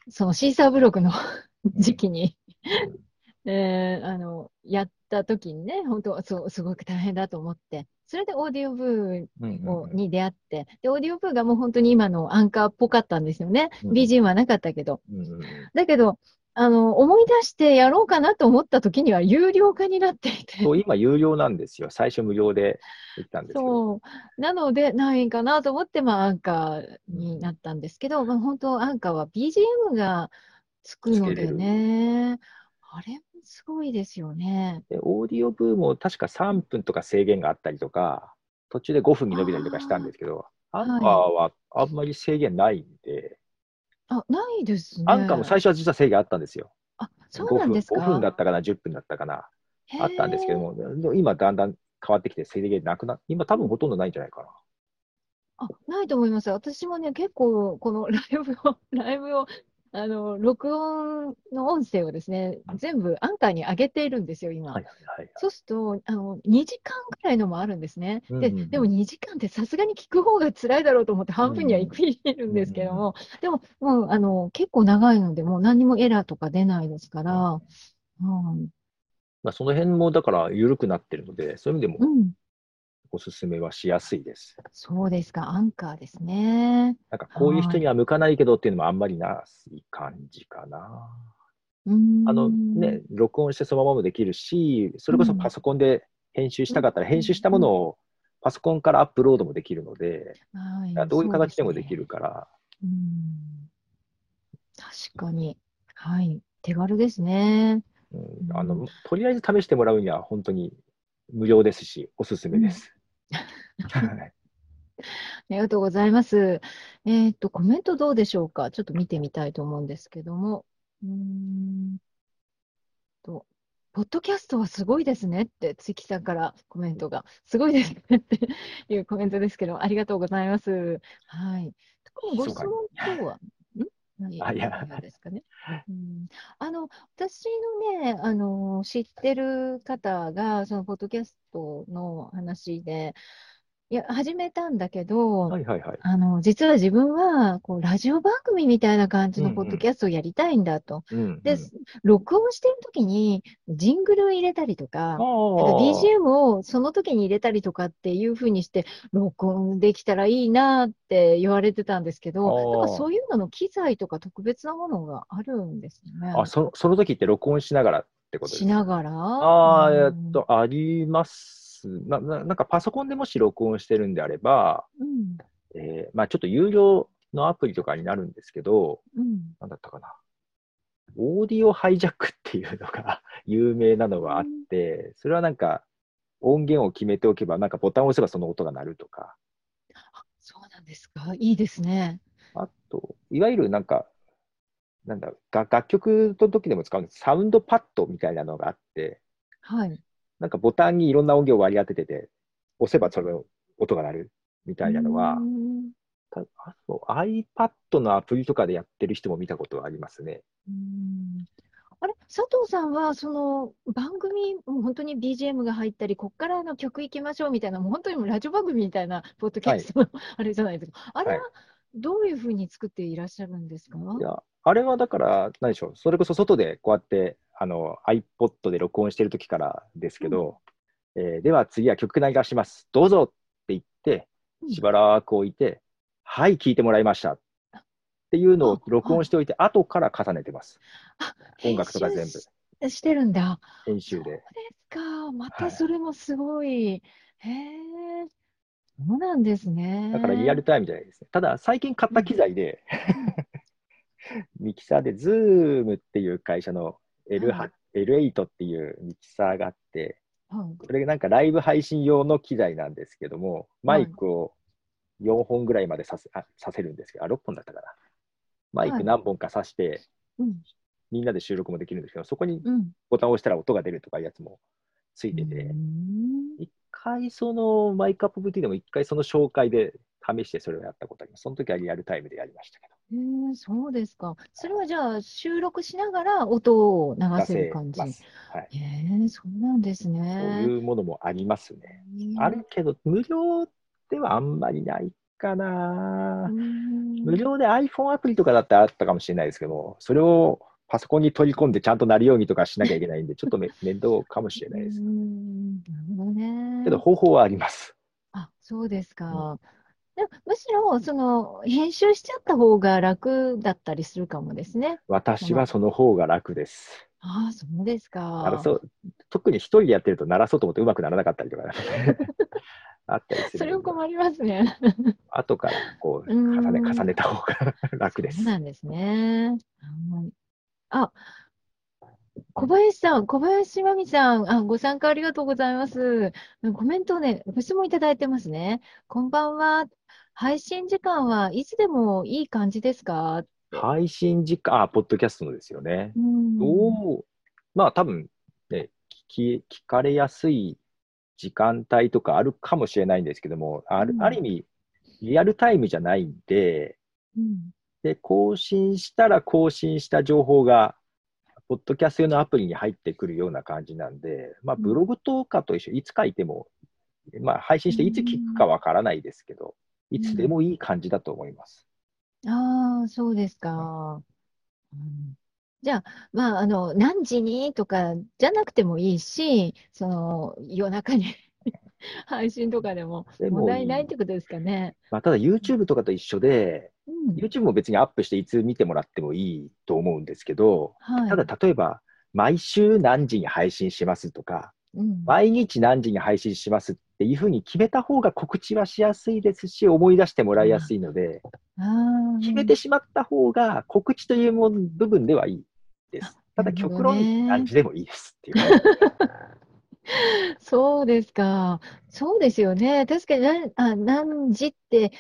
そのシーサーブログの <laughs> 時期に、<laughs> えーあの、やった時にね、本当そう、すごく大変だと思って、それでオーディオブーうんうんをうんに出会って、で、オーディオブーがもう本当に今のアンカーっぽかったんですよね。うん BGM はなかったけど。うんうんうんだけど、あの、思い出してやろうかなと思った時には有料化になっていて。そう今、有料なんですよ。最初無料で行ったんですけど。そう。なので、ないかなと思って、まあ、アンカーになったんですけど、まあ、本当、アンカーは BGM がつくのでね、あれもすごいですよね。で Audiobooも確か3分とか制限があったりとか、途中で5分に伸びたりとかしたんですけど、ーアンカーはあんまり制限ないんで、あ、ないですね。アンカーも最初は実は制限あったんですよ。あ、そうなんですか。5分 ,5 分だったかな、10分だったかな。あったんですけども、でも今だんだん変わってきて制限なくなっ今多分ほとんどないんじゃないかな。あ、ないと思います。私もね、結構、このライブを、ライブを、あの、録音の音声をですね、全部アンカーに上げているんですよ、今。はいはいはい。そうすると、あの、2時間くらいのもあるんですね。で、うんうんうん。でも2時間ってさすがに聞く方が辛いだろうと思って半分には行きるんですけども、でも、もう、あの、結構長いので、もう何にもエラーとか出ないですから、うん、まあ、その辺もだから緩くなってるので、そういう意味でもうん、おすすめはしやすいです。そうですか、アンカーですね。なんかこういう人には向かないけどっていうのもあんまりない感じかな。あのね、録音してそのままもできるし、それこそパソコンで編集したかったら、うん編集したものをパソコンからアップロードもできるので、はい、どういう形でもできる。るから、うん確かに。はい。手軽ですね。うんあのとりあえず試してもらうには本当に無料ですし、おすすめです。はいありがとうございます。えっと、コメントどうでしょうか？ちょっと見てみたいと思うんですけども。うーんと、ポッドキャストはすごいですねって、月さんからコメントが、すごいですねっていうコメントですけど、ありがとうございます。はい。特にご質問等は、あいですかね。<laughs> うん、あの、私のね、あの、知ってる方が、その、ポッドキャストの話で、いや、始めたんだけど、はいはいはい。あの、実は自分は、こう、ラジオ番組みたいな感じのポッドキャストをやりたいんだと。うんうんで、録音してるときに、ジングル入れたりとか、あなんかー BGM をその時に入れたりとかっていうふうにして、録音できたらいいなって言われてたんですけど、なんかそういうのの機材とか特別なものがあるんですよね。あそその時って録音しながらってことですか？しながら？ああ、えうんっと、あります。なななんかパソコンでもし録音してるんであれば、うん。えーまあ、ちょっと有料のアプリとかになるんですけど、うん。なんだったかな。オーディオハイジャックっていうのが <laughs> 有名なのがあって、それはなんか音源を決めておけば、なんかボタンを押せばその音が鳴るとか、あ、そうなんですか。いいですね。あと、いわゆるなんか、なんだが楽曲の時でも使うんです。サウンドパッドみたいなのがあって、はい。なんかボタンにいろんな音源を割り当ててて、押せばその音が鳴るみたいなのはう、ん。たあと iPad のアプリとかでやってる人も見たことがありますね。うん。あれ、佐藤さんは、その番組、もう本当に BGM が入ったり、こっからの曲行きましょうみたいな、もう本当にもうラジオ番組みたいな、ポッドキャストの、<laughs> あれじゃないですか。あれはどういうふうに作っていらっしゃるんですか？いや、あれはだから、何でしょう、それこそ外でこうやってあの iPod で録音してる時からですけど、えーでは次は曲流します。どうぞって言って、うんしばらく置いて、はい、聞いてもらいました。っていうのを録音しておいて、後から重ねてます。あ音楽とか全部ししてるんだ。編集で。そうですか。まはいたそれもすごい。へえ。そうなんですね。だからリアルタイムじゃないですね。ただ、最近買った機材で、<laughs> ミキサーで Zoom っていう会社の L8、はい L8 っていうミキサーがあって、はいそれがなんかライブ配信用の機材なんですけども、マイクを4本ぐらいまでさせあさせるんですけど、あ、6本だったかな。マイはいク何本かさして、うん。みんなで収録もできるんですけど、そこにうん。ボタンを押したら音が出るとかいうやつもついてて、うん一回そのマイクアップ VT でも一回その紹介で試してそれをやったことあります。その時はリアルタイムでやりましたけど。へえ、そうですか。それはじゃあ収録しながら音を流せる感じ？す。はい。へえ、そうなんですそうね。いうものもありますね。うんあるけど、無料ではあんまりないかな。うん無料で iPhone アプリとかだったらあったかもしれないですけど、それをパソコンに取り込んでちゃんと鳴るようにとかしなきゃいけないんで、ちょっとめ <laughs> 面倒かもしれないです。うんなるほどね。けど、方法はあります。あ、そうですか。でもむしろ、その、編集しちゃった方が楽だったりするかもですね。私はその方が楽です。ああ、そうですか。鳴らそう特に一人でやってると鳴らそうと思ってうまくならなかったりとか、<laughs> あったりすそれるんで。は困りますね。後からこううん重ね重ねた方が楽ですそう。なんですね。はいあ、小林さん、小林真美さん、あ、ご参加ありがとうございます。コメントをね、ご質問いただいてますね。こんばんは。配信時間はいつでもいい感じですか？て。配信時間、あ、ポッドキャストのですよね。うんどう、まあ多分ね、聞き、聞かれやすい時間帯とかあるかもしれないんですけども、あるうんある意味、リアルタイムじゃないんで、うんで、更新したら更新した情報が、ポッドキャスト用のアプリに入ってくるような感じなんで、まあ、うんブログとかと一緒、いつ書いても、まあ、配信していつ聞くかわからないですけど、いつでもいい感じだと思います。ああ、そうですか。うんじゃあ、まあ、あの、何時にとかじゃなくてもいいし、その、夜中に <laughs> 配信とかでもでも問題ないってことですかね。まあ、ただ YouTube とかと一緒で、うん。YouTube も別にアップしていつ見てもらってもいいと思うんですけど、はい。ただ例えば、毎週何時に配信しますとか、うん、毎日何時に配信しますっていうふうに決めた方が告知はしやすいですし、思い出してもらいやすいので、決めてしまった方が告知という部分ではいいです。ただ極論何時でもいいですっていう。<laughs> そうですか。そうですよね。確かに何、あ、何時って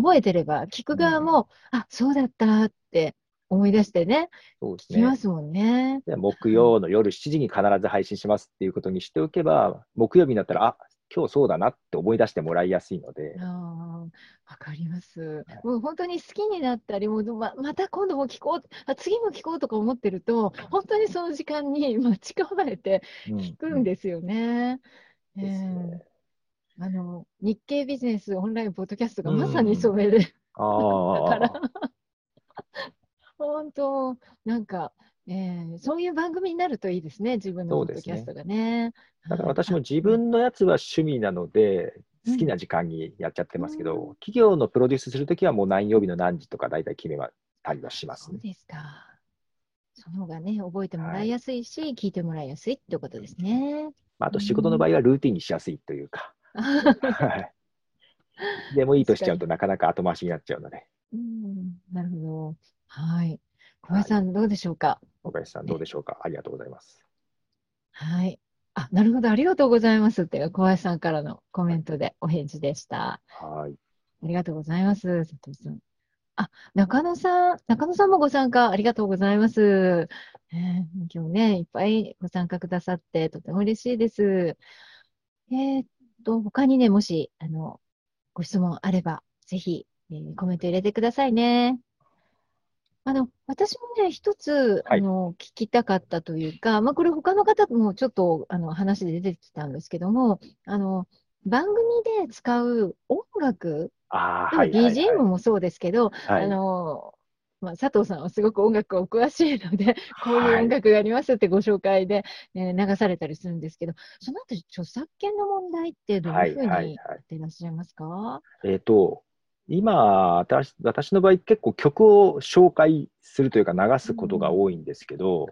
覚えてれば、聞く側も、あ、そうだったって思い出してね、そうです聞きまね。すもんね。で木曜の夜7時に必ず配信しますっていうことにしておけば、木曜日になったら、あ今日そうだなって思い出してもらいやすいので、ああ、わかります。もう本当に好きになったり、もうま、また今度も聞こう、あ、次も聞こうとか思ってると、本当にその時間に <laughs> 待ち構えてうん聞くんですよね。えですえねあの、日経ビジネスオンラインポッドキャストがうんまさにそれで、だから本当、なんか、えーそういう番組になるといいですね、自分のポッドキャストがね。だからはい。私も自分のやつは趣味なので、好きな時間にやっちゃってますけど、うん。企業のプロデュースするときはもう何曜日の何時とか大体決めたりはしますね。そうですか。その方がね、覚えてもらいやすいし、聞いてもらいやすいってことですね。まあ、あと仕事の場合はルーティンにしやすいというか、はいでもいいとしちゃうとなかなか後回しになっちゃうので、うん、なるほど。はい。小林さん、どうでしょうか？小林さんどうでしょうか？ありがとうございます。はい。あ、なるほど。ありがとうございますって、小林さんからのコメントでお返事でした。はい。ありがとうございます。佐藤さん。あ、中野さん、中野さんもご参加ありがとうございます。えー今日ね、いっぱいご参加くださって、とても嬉しいです。えーっと、他にね、もし、あの、ご質問あれば、ぜひ、えーコメント入れてくださいね。あの、私もね、一つ、はい。あの、聞きたかったというか、まあ、これ他の方もちょっと、あの、話で出てきたんですけども、あの、番組で使う音楽、BGM もそうですけど、はい。あの、まあ、佐藤さんはすごく音楽お詳しいので、こういうはい音楽がありますってご紹介で、えー流されたりするんですけど、そのあたり著作権の問題ってどういうふうはいはいにやっていらっしゃいますか？えっ、と、今私、私の場合結構曲を紹介するというか流すことが多いんですけど、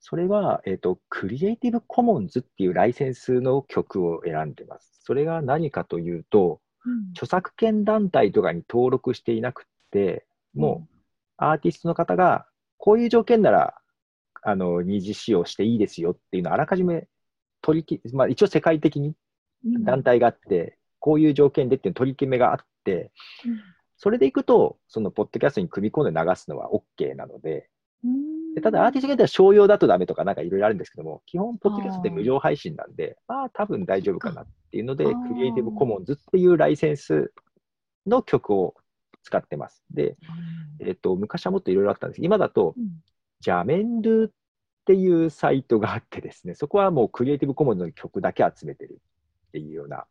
それは、えっ、と、クリエイティブコモンズっていうライセンスの曲を選んでます。それが何かというと、著作権団体とかに登録していなくて、もうアーティストの方が、こういう条件なら、あの、二次使用していいですよっていうのをあらかじめ取りき、まあ一応世界的にうん。団体があって、こういう条件でっていう取り決めがあって、うん。それでいくと、そのポッドキャストに組み込んで流すのは OK なので、うん。でただアーティスト限定は商用だとダメとかなんかいろいろあるんですけども、基本、ポッドキャストって無料配信なんで、まあ多分大丈夫かなっていうのでクリエイティブコモンズっていうライセンスの曲を使ってます。で、えっ、と、昔はもっといろいろあったんです。今だと、うんジャメンドゥっていうサイトがあってですね、そこはもうクリエイティブコモンズの曲だけ集めてるっていうような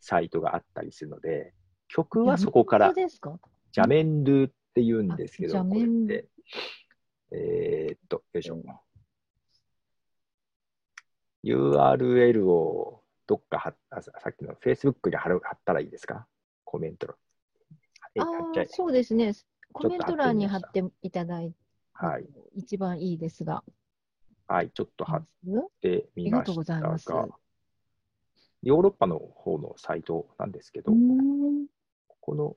サイトがあったりするので、曲はそこから本当ですか？ジャメンドゥって言うんですけど、これって、えーっと、よいしょ。URL をどっか貼っあささっきの Facebook に貼る貼ったらいいですか？コメントあそうですね。コメント欄に貼貼っていただいて、はい。一番いいですが。はい、ちょっと貼ってみましたざいますが、ヨーロッパの方のサイトなんですけど、うーんこの、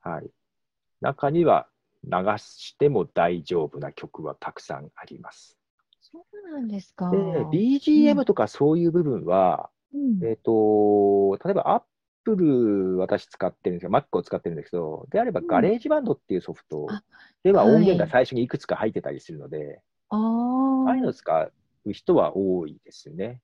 はい、中には流しても大丈夫な曲はたくさんあります。そうなんですか。で、う BGM とかそういう部分は、んえっ、と、例えば Apple 私使ってるんですけど、Mac を使ってるんですけど、であればうん GarageBand っていうソフトあでは音源はいが最初にいくつか入ってたりするので、あああいうのあ。を使う人は多いですね。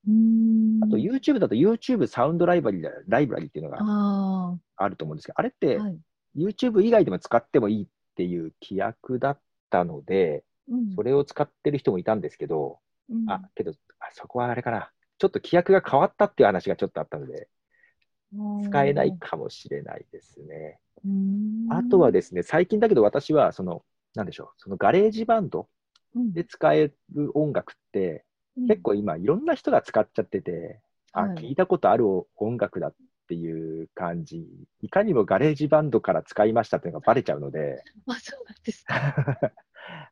あと YouTube だと YouTube サウンドライブラリライブラリっていうのがああると思うんですけど、あれっあ。てはい。YouTube 以外でも使ってもいいっていう規約だったので、うんそれを使ってる人もいたんですけど、うんあ、けど、あそこはあれかな。ちょっと規約が変わったっていう話がちょっとあったので、使えないかもしれないですね。あとはですね、最近だけど私は、その、なんでしょう、その GarageBand うん。で使える音楽って、結構今いろんな人が使っちゃってて、あ、はい。聞いたことある音楽だっていう感じ、いかにも GarageBand から使いましたっていうのがバレちゃうので、<laughs> あ、そうなんですか。<laughs>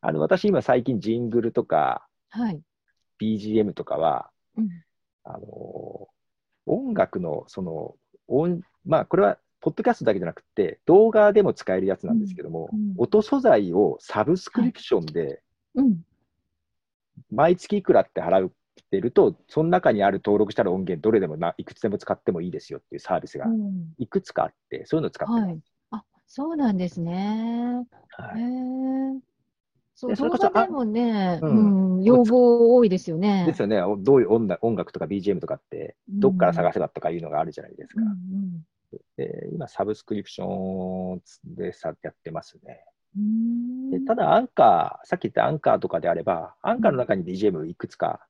あの私今最近ジングルとかはい。BGM とかは、うん。あの音楽のその音、まあこれはポッドキャストだけじゃなくて動画でも使えるやつなんですけども、うんうん音素材をサブスクリプションでうん。毎月いくらって払ってると、その中にある登録したら音源どれでもないくつでも使ってもいいですよっていうサービスがうんいくつかあって、そういうのを使ってます。はい。あ、そうなんですね。へはいえ。そう、それこそ画でもね、あううんん、要望多いですよね。ですよね、おどういう音楽音楽とか BGM とかって、どっから探せばとかいうのがあるじゃないですか。うんうんで今、サブスクリプションでさやってますね。うーんでただ、アンカー、さっき言ったアンカーとかであれば、アンカーの中に BGM いくつか、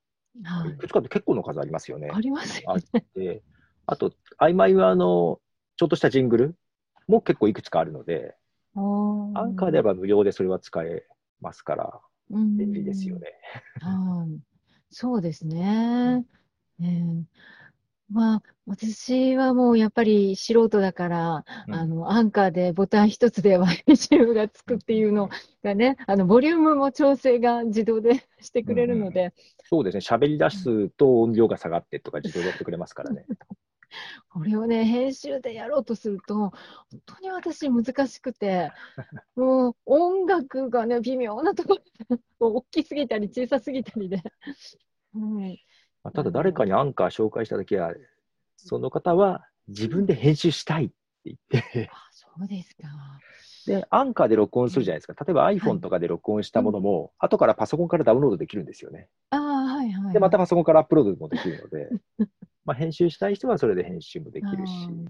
はいいくつかって結構の数ありますよね。ありますよあって、あと、曖昧はあの、ちょっとしたジングルも結構いくつかあるので、アンカーであれば無料でそれは使えますから、便便利ですよ。ね。はい。そうですね。ねえまあ、私はもうやっぱり素人だから、うんあの、アンカーでボタン一つで BGM がつくっていうのがね、あの、ボリュームも調整が自動で <laughs> してくれるので、そうですね、喋り出すと音量が下がってとか自動でやってくれますからね。<laughs> これをね、編集でやろうとすると、本当に私難しくて、<laughs> もう音楽がね、微妙なところで、大きすぎたり小さすぎたりで。はい。ま <laughs> あただ、誰かにアンカー紹介したときは、その方は自分で編集したいって言って、あ、そうですか。で、アンカーで録音するじゃないですか。例えば iPhone とかで録音したものも、後からパソコンからダウンロードできるんですよね。ああ、はいはい。で、またパソコンからアップロードもできるので、<laughs> まあ、編集したい人はそれで編集もできるしうん、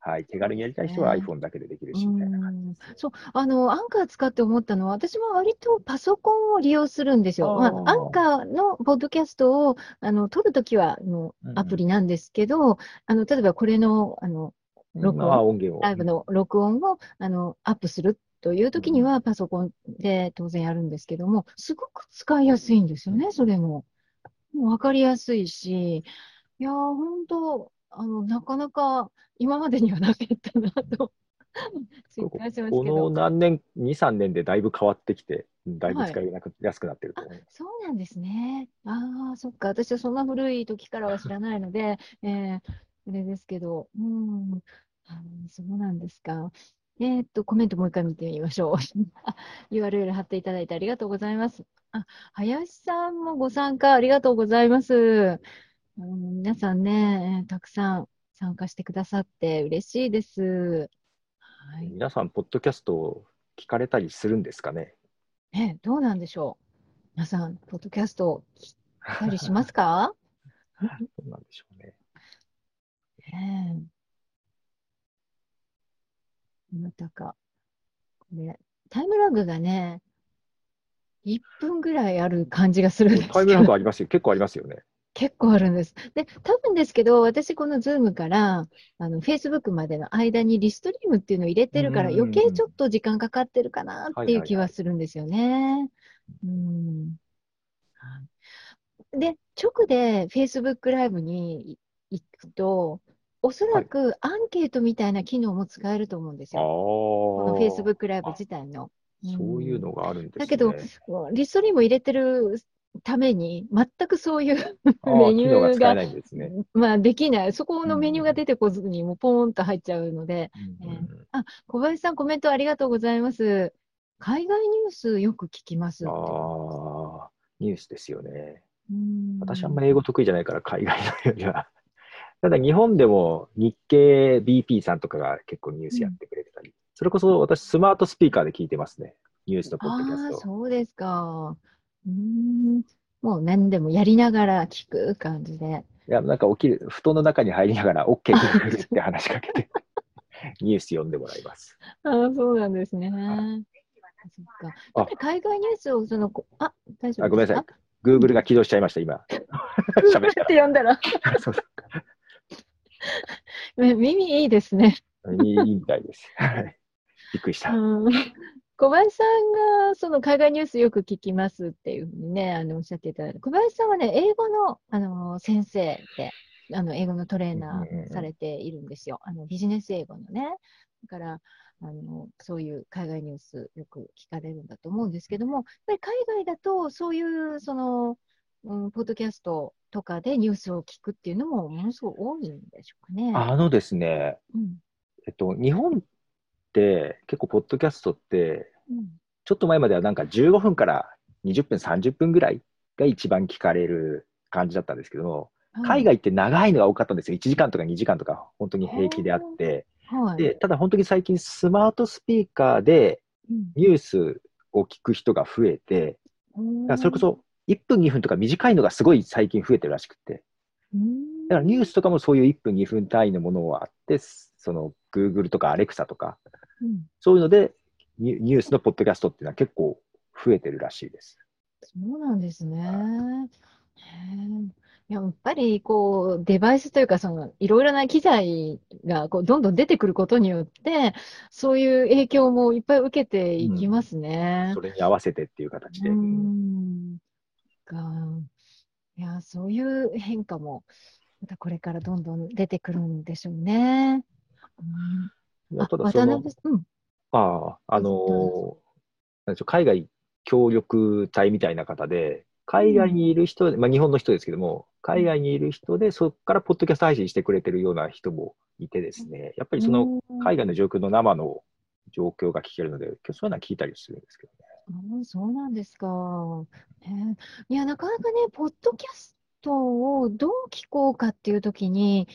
はい、手軽にやりたい人はね iPhone だけでできるし、みたいな感じですね。そう、あの、アンカー使って思ったのは、私も割とパソコンを利用するんですよ。まあーあ、アンカーのポッドキャストを、あの、撮るときは、あのうんうんアプリなんですけど、あの、例えばこれの、あの、録音まあ、音源を。ライブの録音を、あの、アップするというときには、パソコンで当然やるんですけども、すごく使いやすいんですよね、それも。わかりやすいし、いやー、本当、あの、なかなか今までにはなかったなと、<laughs> 実感しますこの。何年、2、3年でだいぶ変わってきて、だいぶ使いなくやすくなってると思います。そうなんですね。ああ、そっか。私はそんな古い時からは知らないので、<laughs> えー、あれですけど、うん、あーそうなんですか。えーっと、コメントもう一回見てみましょう。<laughs> あ URL 貼っていただいてありがとうございます。あ、林さんもご参加ありがとうございます。うん、皆さんね、えーたくさん参加してくださって嬉しいです。はい。皆さん、ポッドキャストを聞かれたりするんですかね？ね、どうなんでしょう。皆さん、ポッドキャスト聞いたりしますか？<laughs> どうなんでしょうね。ねえ。またか。これ、タイムラグがね、1分ぐらいある感じがするんですタイムラグありますよ。結構ありますよね。結構あるんです。で、多分ですけど、私このズームから、あの、Facebook までの間にリストリームっていうのを入れてるから、余計ちょっと時間かかってるかなっていう気はいはいははいするんですよね。で、直で Facebook ライブに行くと、おそらくアンケートみたいな機能も使えると思うんですああ。よ。この Facebook ライブ自体の。そういうのがあるんですね。だけどリストリームを入れてるために、全くそういうメニューが使えないんですね。まあできない。そこのメニューが出てこずに、もうポーンと入っちゃうので、うんうんうんあ、小林さんコメントありがとうございます。海外ニュースよく聞きます。ああ、ニュースですよね。うん私あんまり英語得意じゃないから、海外のよりは <laughs> ただ日本でも日経 BP さんとかが結構ニュースやってくれてたり、それこそ私スマートスピーカーで聞いてますね。ニュースのポッドキャああ、スト。そうですか。うーん。もう何でもやりながら聞く感じで。いや、なんか起きる、布団の中に入りながら OK くるって話しかけて、<laughs> ニュース読んでもらいます。ああ、そうなんですね。はそっか。あやっぱり海外ニュースをその、こあ、大丈夫あごめんなさいですか。Google が起動しちゃいました、今。<laughs> 喋っってて呼んだら、た。<laughs> そうね耳いいですね。いいいいみたいです。はいびっくりした。うん小林さんがその海外ニュースよく聞きますっていうふうにね、あのおっしゃっていただいて、小林さんはね、英語の、あの先生で、あの英語のトレーナーされているんですよ。あのビジネス英語のね。だからあの、そういう海外ニュースよく聞かれるんだと思うんですけども、やっぱり海外だとそういうその、うん、ポッドキャストとかでニュースを聞くっていうのもものすごく多いんでしょうかね。あのですね、うんえっと、日本って結構、ポッドキャストって、うんちょっと前まではなんか15分から20分、30分ぐらいが一番聞かれる感じだったんですけども、海外って長いのが多かったんですよ。1時間とか2時間とか、本当に平気であって。はいで、ただ本当に最近スマートスピーカーでうんニュースを聞く人が増えて、だからそれこそ1分2分とか短いのがすごい最近増えてるらしくて。うんだからニュースとかもそういう1分2分単位のものがあって、その Google とか Alexa とか、うんそういうのでニュースのポッドキャストっていうのは結構増えてるらしいです。そうなんですね。やっぱりこうデバイスというかそのいろいろな機材がこうどんどん出てくることによってそういう影響もいっぱい受けていきますね。それに合わせてっていう形で。うーんかいやそういう変化もまたこれからどんどん出てくるんでしょうね。うんあただ渡辺、うん、ああ、あのーなんでしょう海外協力隊みたいな方で、海外にいる人で、まあ、日本の人ですけども、海外にいる人で、そこからポッドキャスト配信してくれてるような人もいてですね、やっぱりそのうん海外の状況の生の状況が聞けるので、今日そういうのは聞いたりするんですけどね。ああ、そうなんですか。へえいや、なかなかね、ポッドキャストをどう聞こうかっていうときに、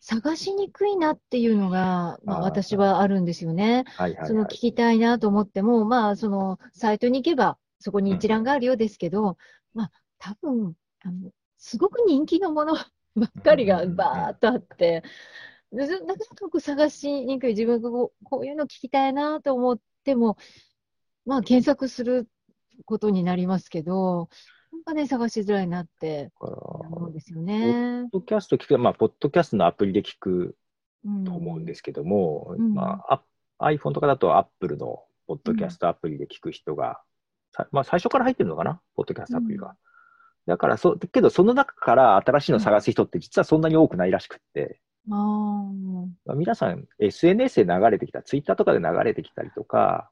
探しにくいなっていうのが、まあ、私はあるんですよね。はいはいはい。その聞きたいなと思っても、まあ、そのサイトに行けば、そこに一覧があるようですけど、まあ、多分あのすごく人気のもの <laughs> ばっかりがバーっとあって、でなかなか僕探しにくい、自分がこうこういうの聞きたいなと思っても、まあ、検索することになりますけど、なんかね、探しづらいなって思うんですよね。ポッドキャスト聞く、まあ、ポッドキャストのアプリで聞くうん。と思うんですけども、うん。まあ、ア iPhone とかだと Apple のポッドキャストアプリで聞く人が、さまあ、最初から入ってるのかな、ポッドキャストアプリが。うん。だからそ、けどその中から新しいの探す人って実はそんなに多くないらしくって、あー。まあ、皆さん SNS で流れてきた、Twitter とかで流れてきたりとか、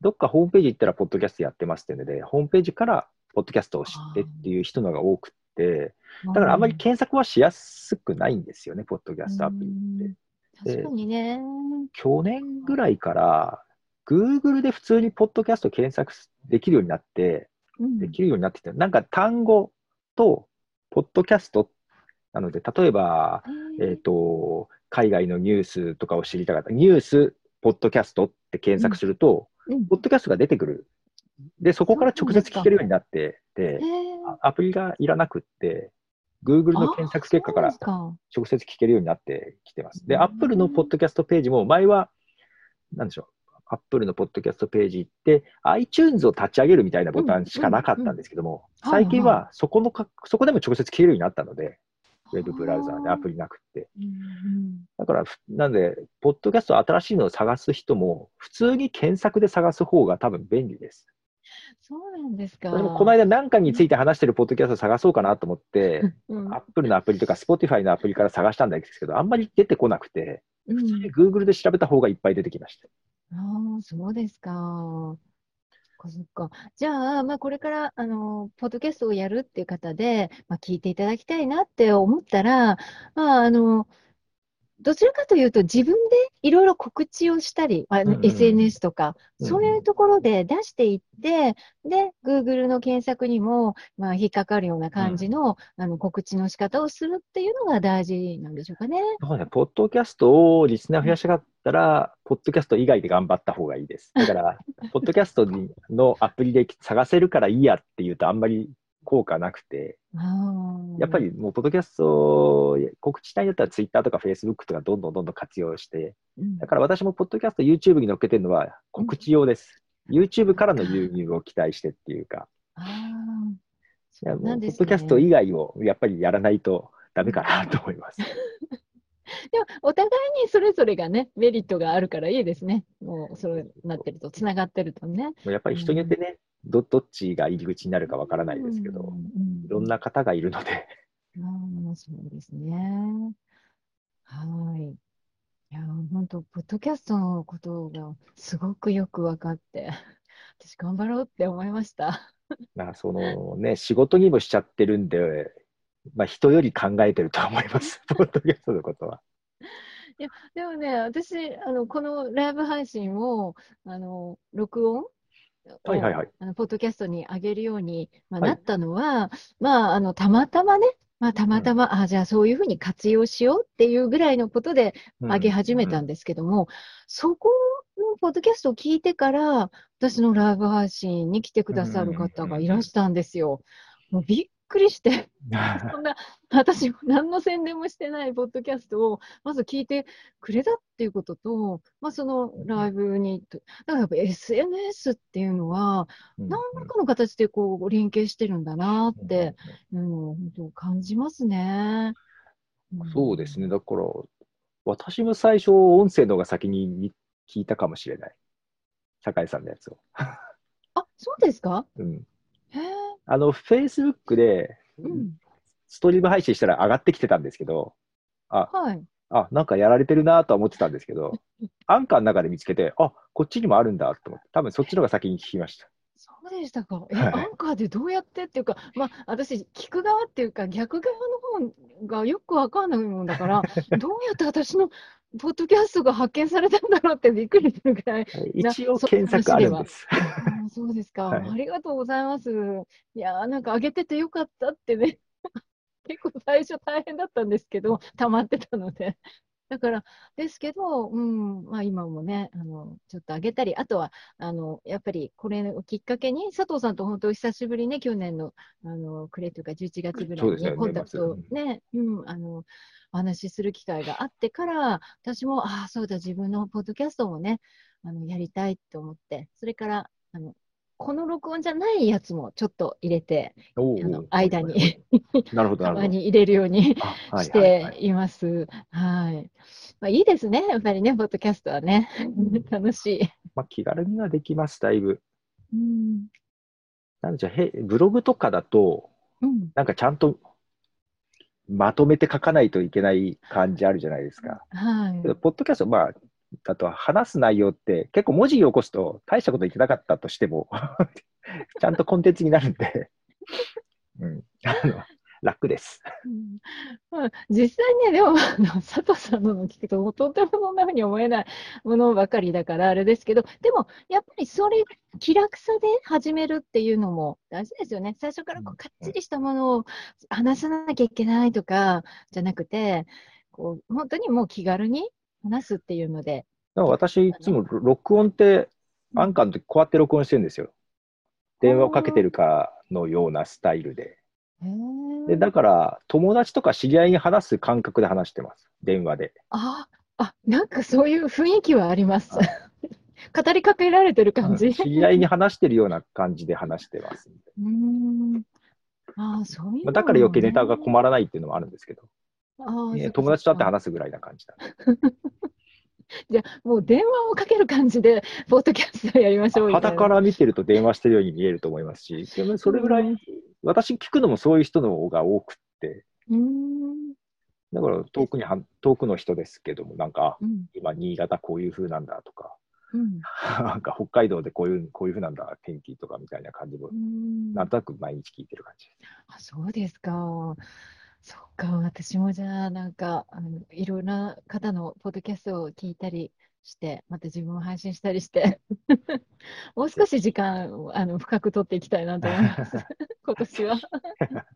どっかホームページ行ったらポッドキャストやってますっていうので、ホームページからポッドキャストを知ってっていう人のが多くって、だからあんまり検索はしやすくないんですよね、ポッドキャストアプリって。確かにね。去年ぐらいから、Google で普通にポッドキャスト検索できるようになって、うん。できるようになってて、なんか単語と、ポッドキャストなので、例えば、えっ、と、海外のニュースとかを知りたかった、ニュース、ポッドキャストって検索すると、うん。ポッドキャストが出てくる。で、そこから直接聞けるようになっててアプリがいらなくって、Google の検索結果から直接聞けるようになってきてます。で、うん。Apple のポッドキャストページも、前は、なんでしょう、Apple のポッドキャストページ行って、iTunes を立ち上げるみたいなボタンしかなかったんですけども、最近はそこのか、そこでも直接聞けるようになったので、ウェブブラウザーでアプリなくって。だから、ふなんで、ポッドキャスト新しいのを探す人も、普通に検索で探す方が多分便利です。そうなんですか。この間何かについて話してるポッドキャストを探そうかなと思って、うん、Apple のアプリとか Spotify のアプリから探したんですけど、あんまり出てこなくて、うん普通に Google で調べた方がいっぱい出てきました。ああ、そうですかそっか。じゃあ、まあ、これから、あの、ポッドキャストをやるっていう方で、まあ、聞いていただきたいなって思ったら、まあ、あの、どちらかというと、自分でいろいろ告知をしたり、あうんうん SNS とか、うんそういうところで出していって、で、Google の検索にも、まあ、引っかかるような感じの,、あの告知の仕方をするっていうのが大事なんでしょうかね。そうね、ポッドキャストをリスナー増やしたかったら、ポッドキャスト以外で頑張った方がいいです。だから、<laughs> ポッドキャストにのアプリで探せるからいいやっていうとあんまり効果なくて、やっぱりもうポッドキャスト告知したいんだったら Twitter とか Facebook とかどんどんどんどん活用して、うんだから私もポッドキャスト YouTube に載っけてるのは告知用です。YouTube からの輸入を期待してっていうか、あーいそやもうポッドキャストね。以外をやっぱりやらないとダメかなと思います。<laughs> <laughs> でも、お互いにそれぞれがね、メリットがあるからいいですね。もう、そうなってると、つながってるとね。やっぱり人によってね、どどっちが入り口になるかわからないですけど、うんうんいろんな方がいるので、ああ、そうですね。はい。いや、本当、ポッドキャストのことがすごくよく分かって、私頑張ろうって思いました。<laughs> まあそのね、仕事にもしちゃってるんで、まあ人より考えてると思います、<laughs> ポッドキャストのことは。でもね、私、あの、このライブ配信を、あの、録音はいはいはい。をあのポッドキャストに上げるように、まあ、はい。なったのは、まあ、あの、たまたまね、まあ、たまたま、あ、じゃあそういうふうに活用しようっていうぐらいのことで上げ始めたんで。ですけども、そこのポッドキャストを聞いてから、私のライブ配信に来てくださる方がいらしたんですよ。もうびっくりして、<laughs> そんな、私も何の宣伝もしてないポッドキャストを、まず聞いてくれたっていうことと、まあ、そのライブに、だからやっぱ SNS っていうのは、うん何らかの形でこう連携してるんだなって、うん、本当感じますね。んそうですね。だから、私も最初、音声の方が先に見聞いたかもしれない。酒井さんのやつを。あ、そうですか？うん。へえ、あの、Facebook で、うん、ストリーム配信したら上がってきてたんですけど、はい。あ、なんかやられてるなとは思ってたんですけど、<laughs> アンカーの中で見つけて、あ、こっちにもあるんだと思って、多分そっちの方が先に聞きました。そうでしたか。え、はいアンカーでどうやってっていうか、まあ、私、聞く側っていうか、逆側の方がよくわかんないもんだから、<laughs> どうやって私のポッドキャストが発見されたんだろうってびっくりするぐらい。一応検索あるんです。そうですか、はいありがとうございます。いやー、なんか上げててよかったってね。<laughs> 結構最初大変だったんですけど、溜まってたので。だから、ですけど、うん、まあ今もね、あの、ちょっと上げたり、あとは、あの、やっぱりこれをきっかけに、佐藤さんと本当久しぶりね、去年の、あの、暮れというか11月ぐらいうにコンタクトを年ね、うん、あの、お話しする機会があってから、私も、ああ、そうだ、自分のポッドキャストもね、あの、やりたいと思って、それから、あの、この録音じゃないやつもちょっと入れて、あの間に、<laughs> なるほど。たまに入れるようにあはいしはいはいています。はい。まあ、いいですね。やっぱりね、ポッドキャストはね。<laughs> 楽しい。まあ、気軽にはできます、だいぶ。うん。なんでじゃあへブログとかだと、うん。なんかちゃんとまとめて書かないといけない感じあるじゃないですか。はいポッドキャスト、まあ、だと話す内容って結構文字に起こすと大したこと言ってなかったとしても、<laughs> ちゃんとコンテンツになるんで、うん、あの楽です。うんまあ、実際ね、でも、佐藤さんのの聞くと、とてもそんなふうに思えないものばかりだから、あれですけど、でも、やっぱりそれ、気楽さで始めるっていうのも大事ですよね。最初からこうかっちりしたものを話さなきゃいけないとか、じゃなくて、こう、本当にもう気軽に話すっていうので、でも私、いつも録音って、アンカーの時こうやって録音してるんですよ。電話をかけてるかのようなスタイルで。でだから、友達とか知り合いに話す感覚で話してます。電話で。あ、あ、なんかそういう雰囲気はありますは。語りかけられてる感じ。知り合いに話してるような感じで話してます。うーん。ああ、そういうまあ、だから余計ネタがる。困らないっていうのもあるんですけど、ああねそっか友達と会って話すぐらいな感じなんで。<laughs> じゃあ、もう電話をかける感じで、ポッドキャストやりましょうみたいな。肌から見てると電話してるように見えると思いますし、でもそれぐらい、うん私聞くのもそういう人の方が多くって、うーん。だから遠くには、遠くの人ですけども、なんか、あうん。今、新潟こういう風なんだとか、うん。なんか北海道でこういう、こういう風なんだ、天気とかみたいな感じもう、んなんとなく毎日聞いてる感じです。あ、そうですか。そっか、私もじゃあ、なんか、あの、いろんな方のポッドキャストを聞いたりして、また自分も配信したりして、<laughs> もう少し時間をあの深く取っていきたいなと思います、<laughs> 今年は。<laughs>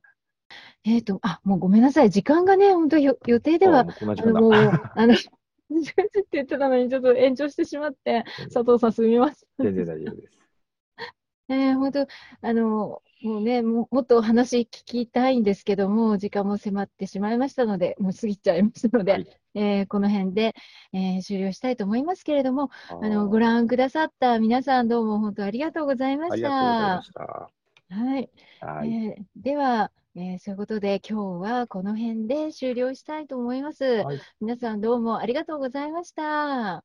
えっと、あ、もうごめんなさい。時間がね、本当予定では、あの、もう、あの、って言ってたのに、ちょっと延長してしまって、佐藤さんすみません。全然大丈夫です。えー、本当、あの、もうねも、もっと話聞きたいんですけども、時間も迫ってしまいましたので、もう過ぎちゃいましたので、はい、えー、この辺で、えー、終了したいと思いますけれども、あのご覧くださった皆さん、どうも本当ありがとうございました。はい。はい、えー、では、えー、そういうことで、今日はこの辺で終了したいと思います。はい、皆さん、どうもありがとうございました。